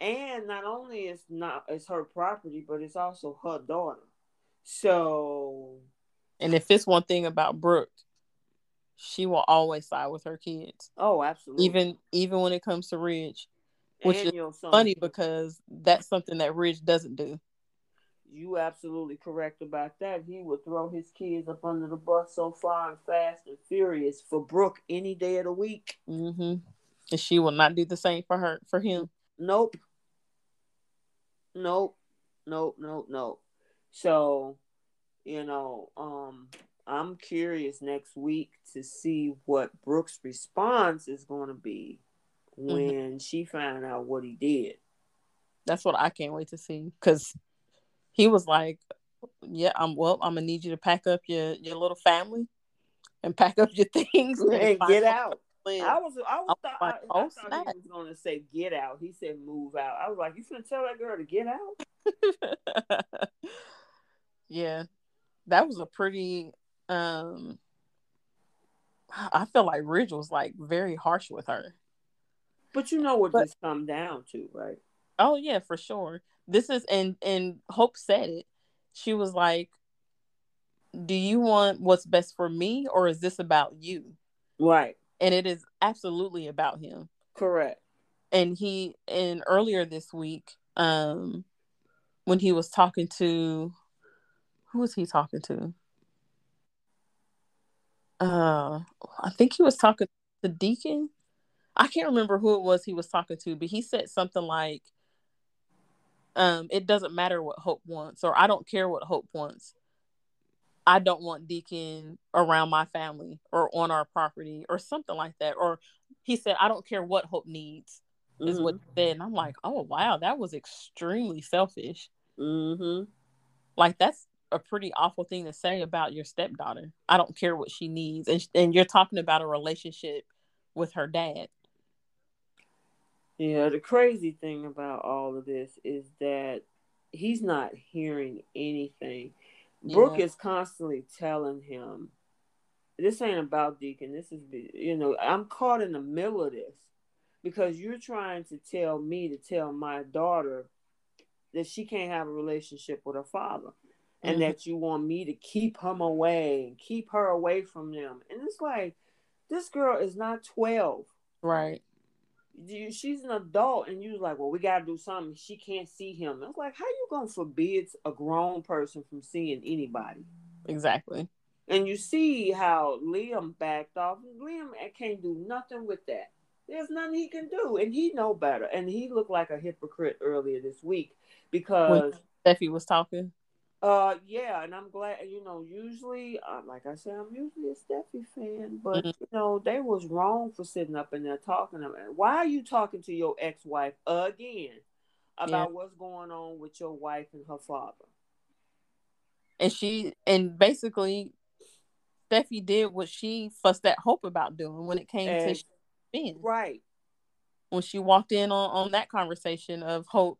And not only is not it's her property, but it's also her daughter. So And if it's one thing about Brooke, she will always side with her kids. Oh, absolutely. Even even when it comes to Ridge, which and is funny because that's something that Ridge doesn't do. You absolutely correct about that. He would throw his kids up under the bus so far and fast and furious for Brooke any day of the week. Mm-hmm. And she will not do the same for her for him. Nope. Nope. Nope. Nope. Nope. So, you know, um, I'm curious next week to see what Brooke's response is going to be mm-hmm. when mm-hmm. she found out what he did. That's what I can't wait to see because he was like, "Yeah, I'm well. I'm gonna need you to pack up your your little family and pack up your things and, and get out." I was, I was, thought, like, I, I thought he was gonna say get out. He said move out. I was like, you gonna tell that girl to get out? yeah, that was a pretty um I feel like Ridge was like very harsh with her. But you know what but, this come down to, right? Oh yeah, for sure. This is and and Hope said it. She was like, "Do you want what's best for me, or is this about you?" Right. And it is absolutely about him. Correct. And he and earlier this week, um, when he was talking to, who was he talking to? uh I think he was talking to the Deacon. I can't remember who it was he was talking to, but he said something like, um, it doesn't matter what Hope wants, or I don't care what Hope wants. I don't want Deacon around my family or on our property or something like that. Or he said, I don't care what Hope needs, is mm-hmm. what he said. And I'm like, oh, wow, that was extremely selfish. Mm-hmm. Like, that's a pretty awful thing to say about your stepdaughter. I don't care what she needs, and and you're talking about a relationship with her dad. Yeah, the crazy thing about all of this is that he's not hearing anything. Yeah. Brooke is constantly telling him, "This ain't about Deacon. This is you know I'm caught in the middle of this." because you're trying to tell me to tell my daughter that she can't have a relationship with her father and mm-hmm. that you want me to keep him away and keep her away from them. And it's like, this girl is not 12. Right. She's an adult, and you're like, well, we got to do something. She can't see him. It's like, how you going to forbid a grown person from seeing anybody? Exactly. And you see how Liam backed off. Liam can't do nothing with that. There's nothing he can do, and he know better. And he looked like a hypocrite earlier this week because when Steffy was talking. Uh, yeah, and I'm glad. You know, usually, uh, like I said, I'm usually a Steffy fan, but mm-hmm. you know, they was wrong for sitting up in there talking about. Why are you talking to your ex-wife again about yeah. what's going on with your wife and her father? And she, and basically, Steffy did what she fussed at Hope about doing when it came and, to Finn. Right. When she walked in on on that conversation of Hope,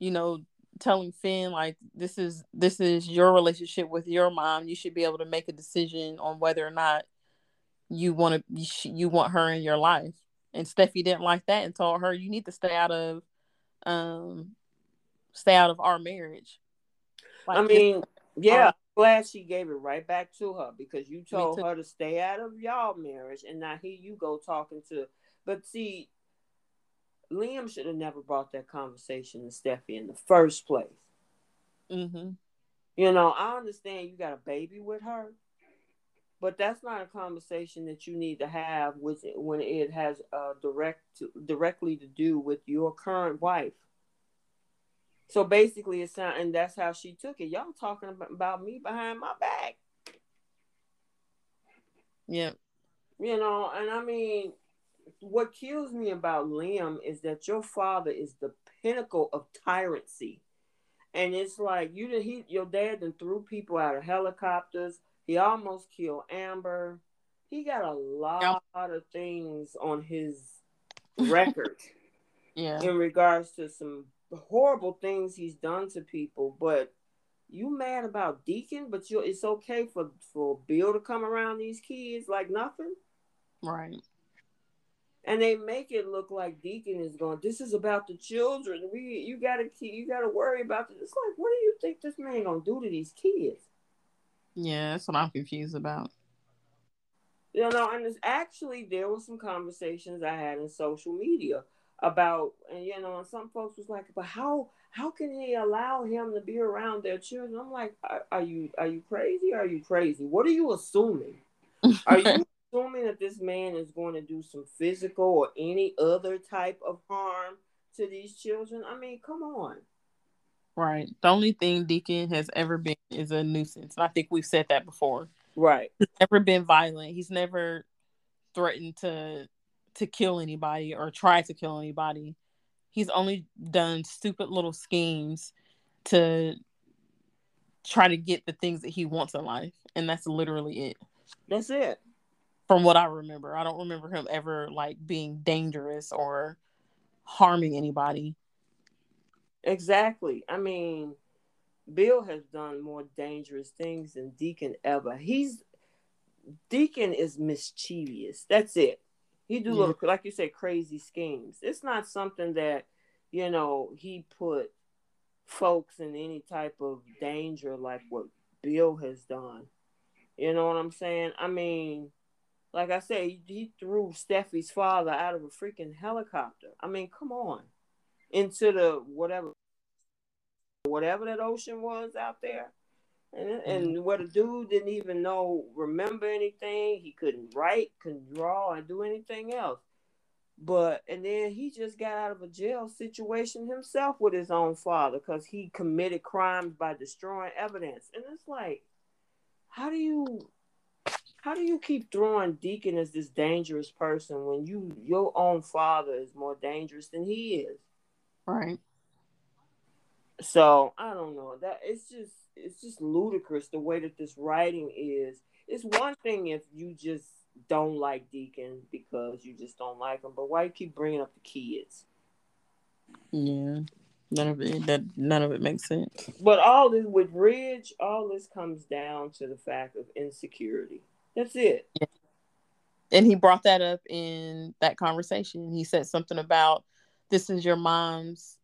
you know, telling Finn like this is this is your relationship with your mom. You should be able to make a decision on whether or not you want to you, want her in your life. And Steffy didn't like that and told her you need to stay out of um stay out of our marriage. Like, I mean, yeah, I'm glad she gave it right back to her because you told her to stay out of y'all marriage and now here you go talking to but see Liam should have never brought that conversation to Steffy in the first place. Mm-hmm. You know, I understand you got a baby with her, but that's not a conversation that you need to have with it when it has uh, direct to, directly to do with your current wife. So basically, it's not, and that's how she took it. Y'all talking about, about me behind my back. Yeah. You know, and I mean, what kills me about Liam is that your father is the pinnacle of tyranny. And it's like you he your dad then threw people out of helicopters. He almost killed Amber. He got a lot of things on his record. yeah. In regards to some horrible things he's done to people, but you mad about Deacon, but you it's okay for for Bill to come around these kids like nothing. Right and they make it look like Deacon is going. This is about the children. We you gotta keep you gotta worry about this. It's like, what do you think this man gonna do to these kids? Yeah, that's what I'm confused about. You know, and it's actually there was some conversations I had in social media about, and you know, and some folks was like, but how how can he allow him to be around their children? I'm like, are, are you are you crazy? Are you crazy? What are you assuming? Are you assuming that this man is going to do some physical or any other type of harm to these children. I mean, come on. Right. The only thing Deacon has ever been is a nuisance. And I think we've said that before. Right. He's never been violent. He's never threatened to to kill anybody or try to kill anybody. He's only done stupid little schemes to try to get the things that he wants in life. And that's literally it. That's it from what I remember. I don't remember him ever like being dangerous or harming anybody. Exactly. I mean, Bill has done more dangerous things than Deacon ever. He's Deacon is mischievous. That's it. He do yeah. little like you said crazy schemes. It's not something that you know he put folks in any type of danger like what Bill has done. You know what I'm saying? I mean, like I said, he, threw Steffy's father out of a freaking helicopter. I mean, come on, into the whatever, whatever that ocean was out there, and and mm-hmm. what a dude didn't even know, remember anything. He couldn't write, couldn't draw, and do anything else. But and then he just got out of a jail situation himself with his own father because he committed crimes by destroying evidence. And it's like, how do you how do you keep throwing Deacon as this dangerous person when you your own father is more dangerous than he is? Right. So I don't know. That it's just it's just ludicrous the way that this writing is. It's one thing if you just don't like Deacon because you just don't like him, but why you keep bringing up the kids? Yeah, none of it that none of it makes sense. But all this with Ridge, all this comes down to the fact of insecurity. That's it. Yeah. and he brought that up in that conversation. He said something about this is your mom's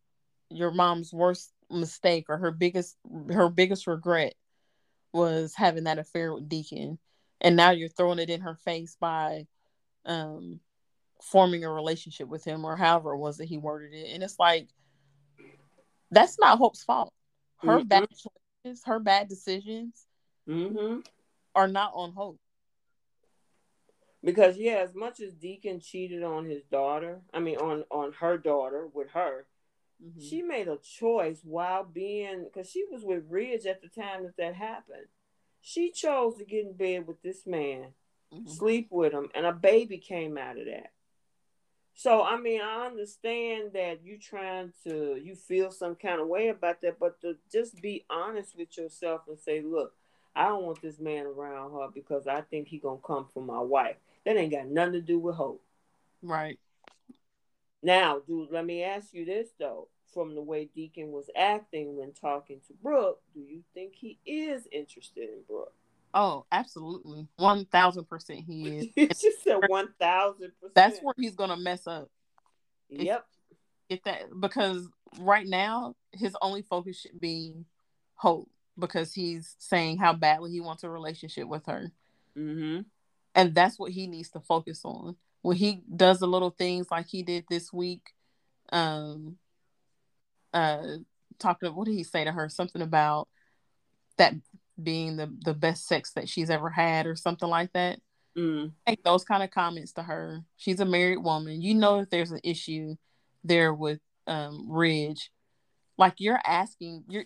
your mom's worst mistake or her biggest her biggest regret was having that affair with Deacon. And now you're throwing it in her face by um forming a relationship with him or however it was that he worded it. And it's like that's not Hope's fault. Her mm-hmm. bad choices, her bad decisions mm-hmm. are not on Hope. Because yeah, as much as Deacon cheated on his daughter, I mean on on her daughter with her, mm-hmm. she made a choice while being because she was with Ridge at the time that that happened. She chose to get in bed with this man, mm-hmm. sleep with him, and a baby came out of that. So I mean, I understand that you trying to you feel some kind of way about that, but to just be honest with yourself and say, look, I don't want this man around her because I think he gonna come for my wife. That ain't got nothing to do with hope. Right. Now, dude, let me ask you this though. From the way Deacon was acting when talking to Brooke, do you think he is interested in Brooke? Oh, absolutely. One thousand percent he is. you said one thousand percent. That's where he's gonna mess up. Yep. Get that because right now his only focus should be hope because he's saying how badly he wants a relationship with her. Mm-hmm and that's what he needs to focus on. When he does the little things like he did this week um uh talking what did he say to her? Something about that being the the best sex that she's ever had or something like that. Mm. make those kind of comments to her. She's a married woman. You know that there's an issue there with um ridge. Like you're asking you're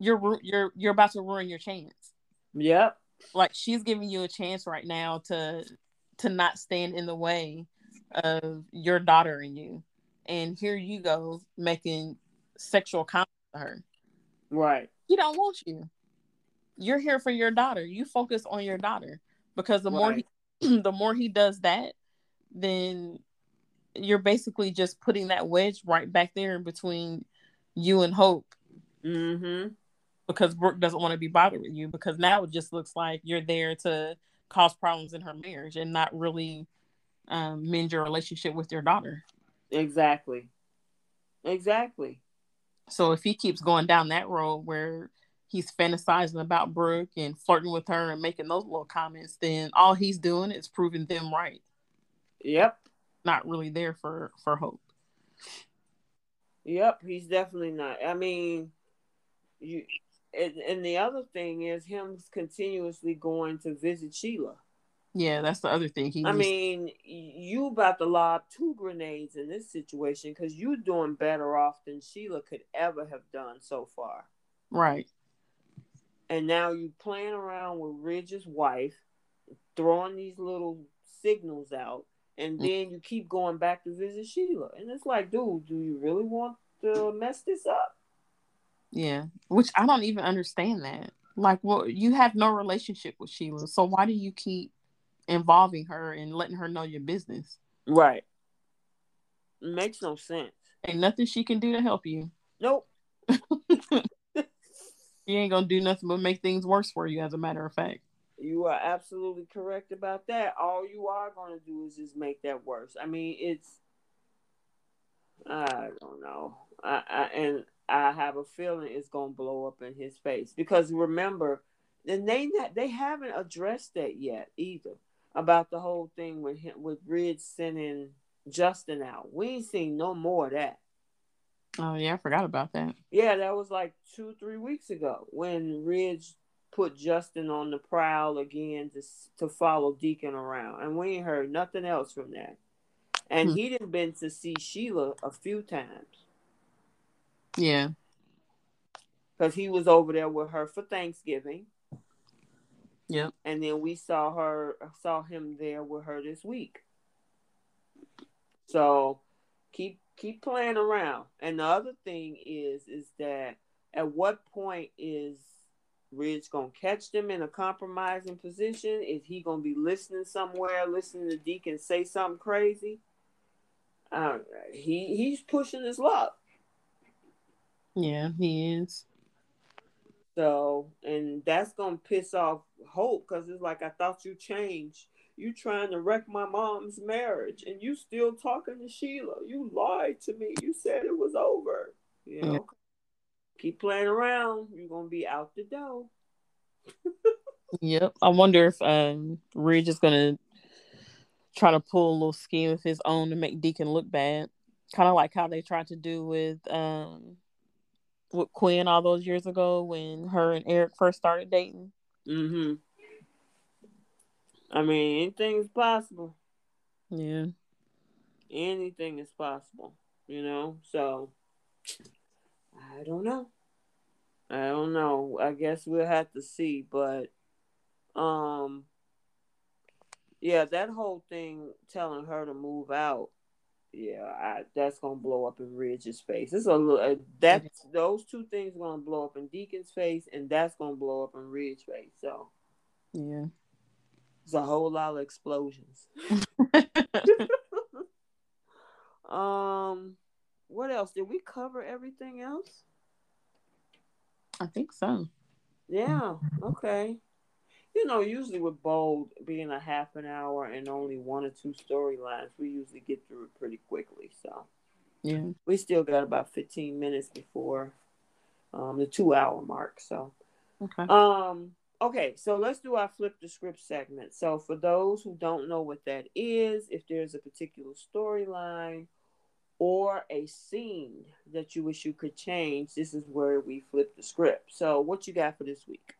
you're you're you're about to ruin your chance. Yep like she's giving you a chance right now to to not stand in the way of your daughter and you. And here you go making sexual comments to her. Right. He don't want you. You're here for your daughter. You focus on your daughter. Because the right. more he the more he does that then you're basically just putting that wedge right back there in between you and hope. Mm-hmm because Brooke doesn't want to be bothered with you because now it just looks like you're there to cause problems in her marriage and not really um, mend your relationship with your daughter. Exactly. Exactly. So if he keeps going down that road where he's fantasizing about Brooke and flirting with her and making those little comments, then all he's doing is proving them right. Yep. Not really there for for hope. Yep, he's definitely not. I mean, you and, and the other thing is him continuously going to visit Sheila. Yeah, that's the other thing. He I mean, you about to lob two grenades in this situation because you're doing better off than Sheila could ever have done so far. Right. And now you playing around with Ridge's wife, throwing these little signals out, and mm. then you keep going back to visit Sheila. And it's like, dude, do you really want to mess this up? Yeah, which I don't even understand that. Like, well, you have no relationship with Sheila, so why do you keep involving her and letting her know your business? Right. makes no sense. Ain't nothing she can do to help you. Nope. you ain't gonna do nothing but make things worse for you, as a matter of fact. You are absolutely correct about that. All you are gonna do is just make that worse. I mean, it's I don't know. I, I and I have a feeling it's gonna blow up in his face because remember, and they they haven't addressed that yet either about the whole thing with him with Ridge sending Justin out. We ain't seen no more of that. Oh yeah, I forgot about that. Yeah, that was like two three weeks ago when Ridge put Justin on the prowl again to to follow Deacon around, and we ain't heard nothing else from that. And hmm. he didn't been to see Sheila a few times. Yeah. Because he was over there with her for Thanksgiving. Yep. And then we saw her saw him there with her this week. So keep keep playing around. And the other thing is is that at what point is Ridge gonna catch them in a compromising position? Is he gonna be listening somewhere, listening to Deacon say something crazy? Uh, he he's pushing his luck. Yeah, he is. So, and that's gonna piss off Hope because it's like I thought you changed. You trying to wreck my mom's marriage, and you still talking to Sheila. You lied to me. You said it was over. You know, keep playing around. You're gonna be out the door. yep. I wonder if um Ridge is gonna try to pull a little scheme of his own to make Deacon look bad. Kind of like how they tried to do with um with Quinn all those years ago when her and Eric first started dating. Mm-hmm. I mean, anything is possible. Yeah. Anything is possible, you know? So, I don't know. I don't know. I guess we'll have to see, but um yeah, that whole thing telling her to move out, yeah, I, that's gonna blow up in Ridge's face. It's a little uh, that those two things are gonna blow up in Deacon's face, and that's gonna blow up in Ridge's face. So, yeah, it's a whole lot of explosions. um, what else did we cover? Everything else? I think so. Yeah. Okay you know, usually with Bold being a half an hour and only one or two storylines, we usually get through it pretty quickly. So, yeah, we still got about 15 minutes before um, the two hour mark. So, okay. Um, okay, so let's do our flip the script segment. So, for those who don't know what that is, if there's a particular storyline or a scene that you wish you could change, this is where we flip the script. So, what you got for this week?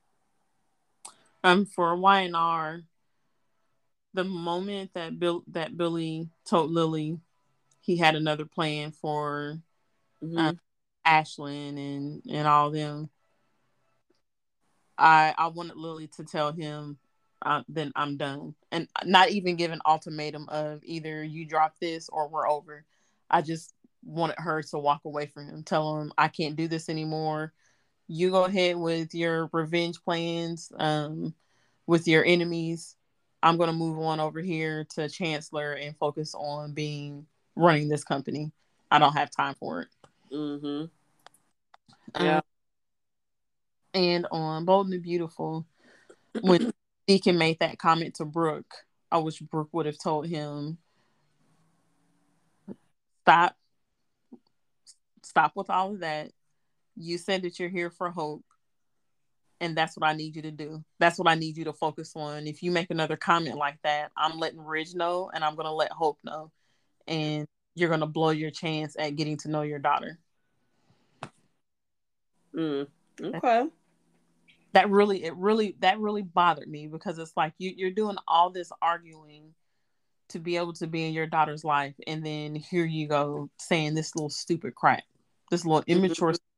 Um, for Y&R, the moment that Bill that Billy told Lily he had another plan for mm-hmm. uh, Ashland and and all them, I I wanted Lily to tell him uh, then I'm done, and not even give an ultimatum of either you drop this or we're over. I just wanted her to walk away from him, tell him I can't do this anymore you go ahead with your revenge plans um, with your enemies. I'm going to move on over here to Chancellor and focus on being running this company. I don't have time for it. Mm-hmm. Yeah. Um, and on Bold and Beautiful, when Deacon made that comment to Brooke, I wish Brooke would have told him, stop, stop with all of that you said that you're here for hope. And that's what I need you to do. That's what I need you to focus on. If you make another comment like that, I'm letting Ridge know and I'm going to let Hope know. And you're going to blow your chance at getting to know your daughter. Mm, okay. That really, it really, that really bothered me because it's like you, you're doing all this arguing to be able to be in your daughter's life. And then here you go saying this little stupid crap, this little immature mm-hmm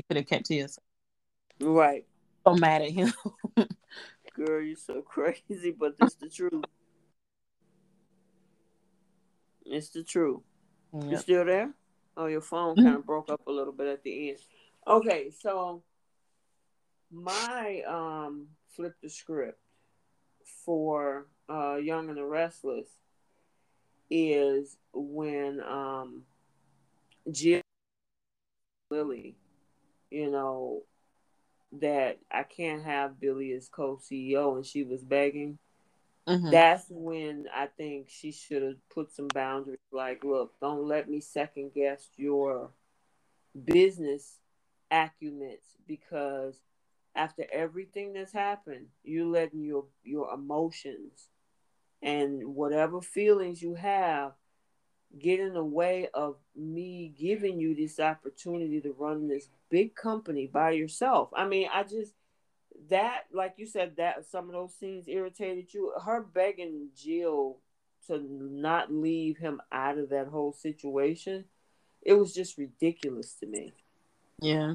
you could have kept his. Right. So mad at him. Girl, you're so crazy, but it's the truth. It's the truth. Yep. You still there? Oh, your phone mm-hmm. kind of broke up a little bit at the end. Okay, so my um flip the script for uh Young and the Restless is when um Jill Lily you know, that I can't have Billy as co CEO and she was begging. Mm-hmm. That's when I think she should have put some boundaries like, look, don't let me second guess your business acumen because after everything that's happened, you're letting your your emotions and whatever feelings you have get in the way of me giving you this opportunity to run this big company by yourself. I mean, I just that like you said that some of those scenes irritated you. Her begging Jill to not leave him out of that whole situation, it was just ridiculous to me. Yeah.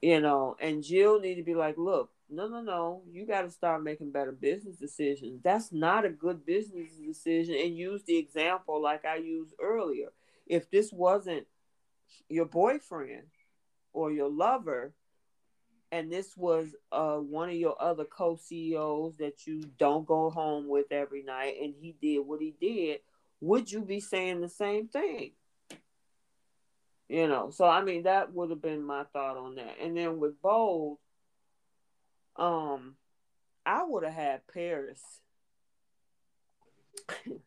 You know, and Jill need to be like, look, no, no, no. You got to start making better business decisions. That's not a good business decision. And use the example like I used earlier. If this wasn't your boyfriend or your lover, and this was uh, one of your other co CEOs that you don't go home with every night, and he did what he did, would you be saying the same thing? You know, so I mean, that would have been my thought on that. And then with Bold, um, I would have had Paris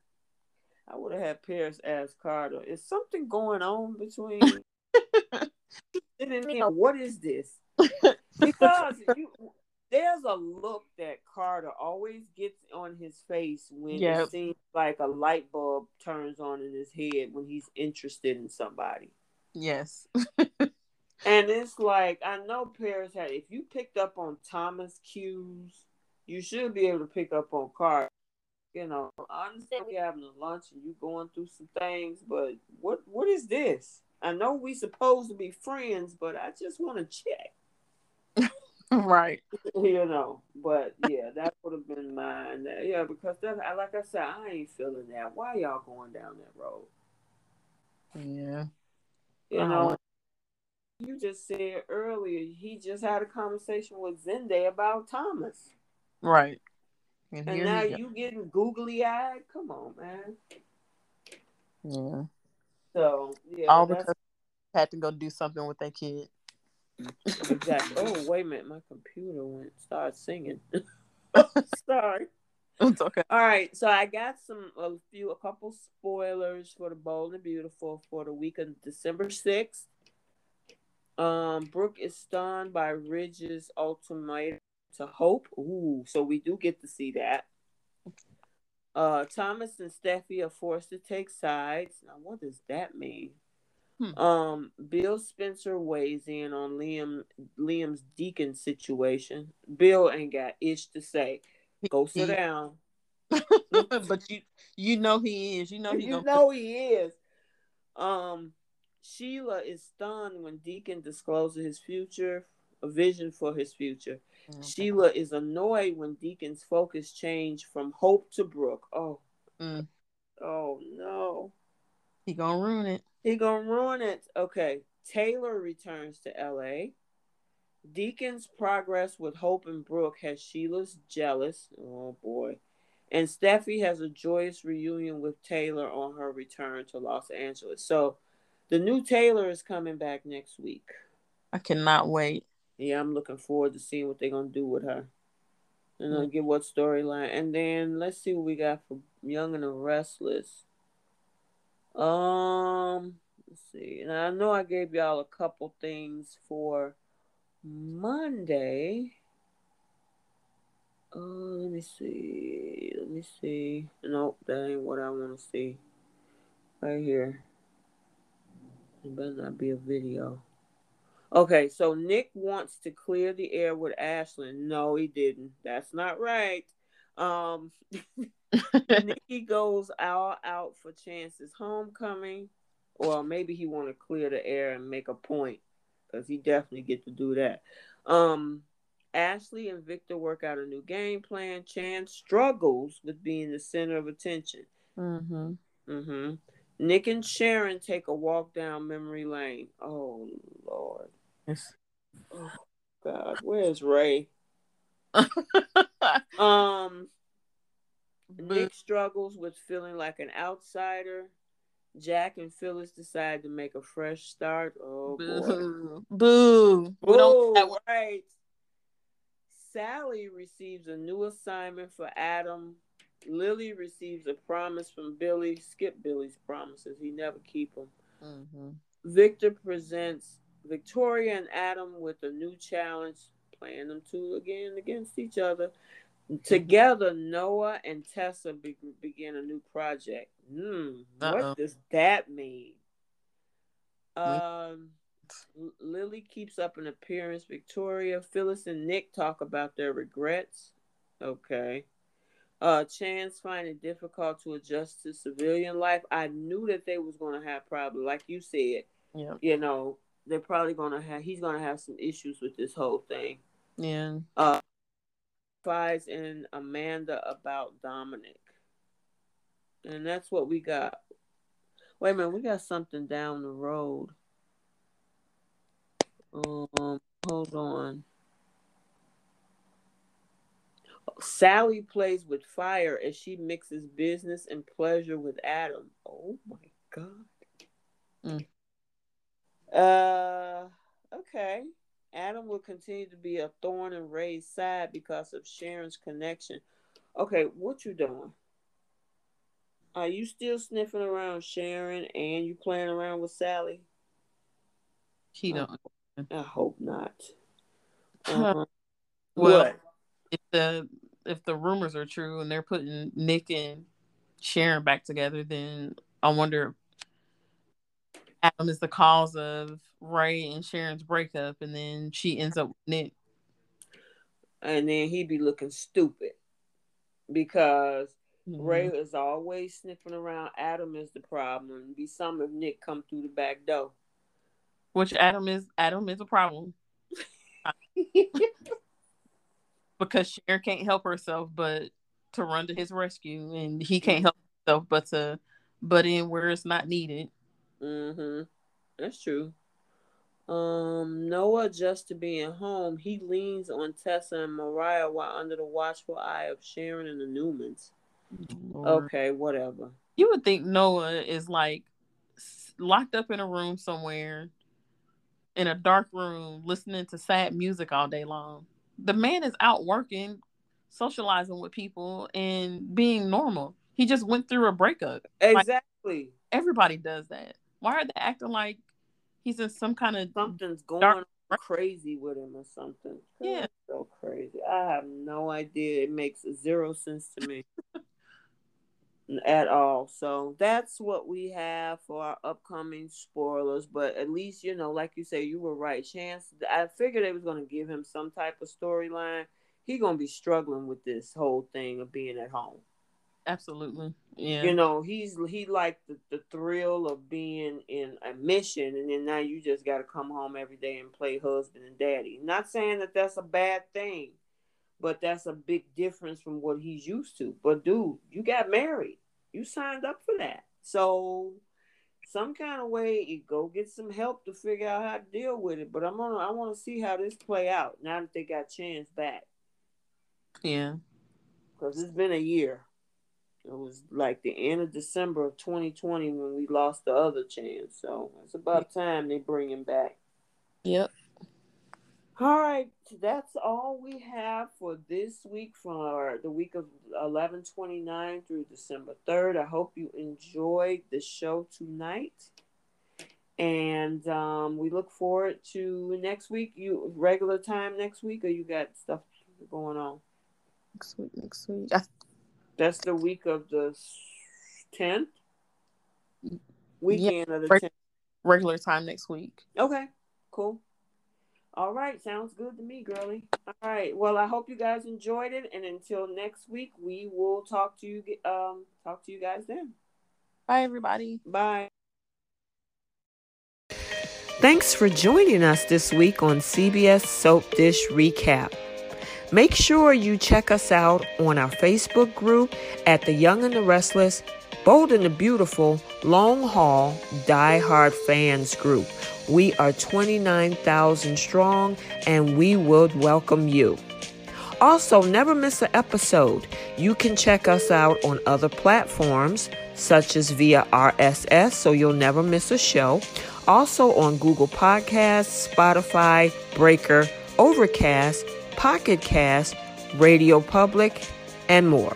I would have had Paris ask Carter, is something going on between here? What is this? Because you, there's a look that Carter always gets on his face when yep. it seems like a light bulb turns on in his head when he's interested in somebody. Yes. And it's like I know Paris had if you picked up on Thomas cues, you should be able to pick up on Carter you know, I understand we having a lunch and you going through some things, but what what is this? I know we supposed to be friends, but I just want to check. right. You know, but yeah, that would have been mine. Yeah, because that, like I said, I ain't feeling that. Why y'all going down that road? Yeah. You know, you just said earlier he just had a conversation with Zende about Thomas. Right. And, and now you getting googly eyed? Come on, man. Yeah. So yeah, all because had to go do something with that kid. Exactly. oh wait a minute, my computer went started singing. Sorry. It's okay. All right, so I got some a few a couple spoilers for the Bold and Beautiful for the week of December sixth. Um, Brooke is stunned by Ridge's ultimatum to Hope. Ooh, so we do get to see that. Uh, Thomas and Steffy are forced to take sides. Now, what does that mean? Hmm. Um, Bill Spencer weighs in on Liam Liam's Deacon situation. Bill ain't got ish to say. Go sit down. but you you know he is. You know he you know he is. Um, Sheila is stunned when Deacon discloses his future, a vision for his future. Okay. Sheila is annoyed when Deacon's focus changed from Hope to Brooke. Oh, mm. oh no. He gonna ruin it. He gonna ruin it. Okay. Taylor returns to LA. Deacon's progress with Hope and Brooke has Sheila's jealous. Oh boy. And Steffy has a joyous reunion with Taylor on her return to Los Angeles. So the new Taylor is coming back next week. I cannot wait yeah, I'm looking forward to seeing what they're gonna do with her. And I'll get what storyline. And then let's see what we got for Young and the Restless. Um, let's see. And I know I gave y'all a couple things for Monday. Uh, let me see. Let me see. Nope, that ain't what I want to see. Right here. It better not be a video. Okay, so Nick wants to clear the air with Ashland. No, he didn't. That's not right. Um, Nikki goes all out for Chance's homecoming, or maybe he want to clear the air and make a point because he definitely get to do that. Um, Ashley and Victor work out a new game plan. Chance struggles with being the center of attention. Mm-hmm. Mm-hmm. Nick and Sharon take a walk down memory lane. Oh Lord. Yes. Oh God, where's Ray? um Nick struggles with feeling like an outsider. Jack and Phyllis decide to make a fresh start. Oh Boo. boy. Boo. Boo. Boo. Right. Sally receives a new assignment for Adam Lily receives a promise from Billy. Skip Billy's promises. He never keep them. Mm-hmm. Victor presents Victoria and Adam with a new challenge, playing them two again against each other. Together, Noah and Tessa be- begin a new project. Hmm, what does that mean? Um, Lily keeps up an appearance. Victoria, Phyllis, and Nick talk about their regrets. Okay. Uh, Chance find it difficult to adjust to civilian life. I knew that they was going to have problems, like you said. Yeah. You know, they're probably going to have. He's going to have some issues with this whole thing. Yeah. Uh, Fies and Amanda about Dominic, and that's what we got. Wait a minute, we got something down the road. Um, hold on. Sally plays with fire as she mixes business and pleasure with Adam. Oh my god. Mm. Uh, okay. Adam will continue to be a thorn in Ray's side because of Sharon's connection. Okay, what you doing? Are you still sniffing around Sharon and you playing around with Sally? He don't. I hope not. Uh-huh. well, what? If the if the rumors are true and they're putting Nick and Sharon back together, then I wonder if Adam is the cause of Ray and Sharon's breakup, and then she ends up with Nick. And then he'd be looking stupid because mm-hmm. Ray is always sniffing around. Adam is the problem. It'd be some if Nick come through the back door. Which Adam is Adam is a problem. because Sharon can't help herself but to run to his rescue, and he can't help himself but to butt in where it's not needed. Mm-hmm. That's true. Um, Noah just to be being home, he leans on Tessa and Mariah while under the watchful eye of Sharon and the Newmans. Lord. Okay, whatever. You would think Noah is like locked up in a room somewhere in a dark room listening to sad music all day long. The man is out working, socializing with people, and being normal. He just went through a breakup. Exactly. Like, everybody does that. Why are they acting like he's in some kind of something's going dark... crazy with him or something? Yeah, so crazy. I have no idea. It makes zero sense to me. at all. So that's what we have for our upcoming spoilers. But at least, you know, like you say, you were right. Chance, I figured they was going to give him some type of storyline. He going to be struggling with this whole thing of being at home. Absolutely. Yeah. You know, he's he liked the, the thrill of being in a mission, and then now you just got to come home every day and play husband and daddy. Not saying that that's a bad thing, but that's a big difference from what he's used to. But dude, you got married. You signed up for that. So some kind of way you go get some help to figure out how to deal with it. But I'm gonna I wanna see how this play out now that they got chance back. Yeah. Because it's been a year. It was like the end of December of 2020 when we lost the other chance. So it's about time they bring him back. Yep. All right, that's all we have for this week from our, the week of 1129 through December 3rd. I hope you enjoyed the show tonight. And um, we look forward to next week. You regular time next week, or you got stuff going on? Next week, next week. That's the week of the 10th? Weekend yeah, of the 10th. Regular time next week. Okay, cool. All right, sounds good to me, girly. All right. Well, I hope you guys enjoyed it, and until next week, we will talk to you. Um, talk to you guys then. Bye, everybody. Bye. Thanks for joining us this week on CBS Soap Dish Recap. Make sure you check us out on our Facebook group at The Young and the Restless, Bold and the Beautiful, Long Haul, Die Hard Fans Group. We are 29,000 strong and we would welcome you. Also, never miss an episode. You can check us out on other platforms, such as via RSS, so you'll never miss a show. Also on Google Podcasts, Spotify, Breaker, Overcast, Pocket Cast, Radio Public, and more.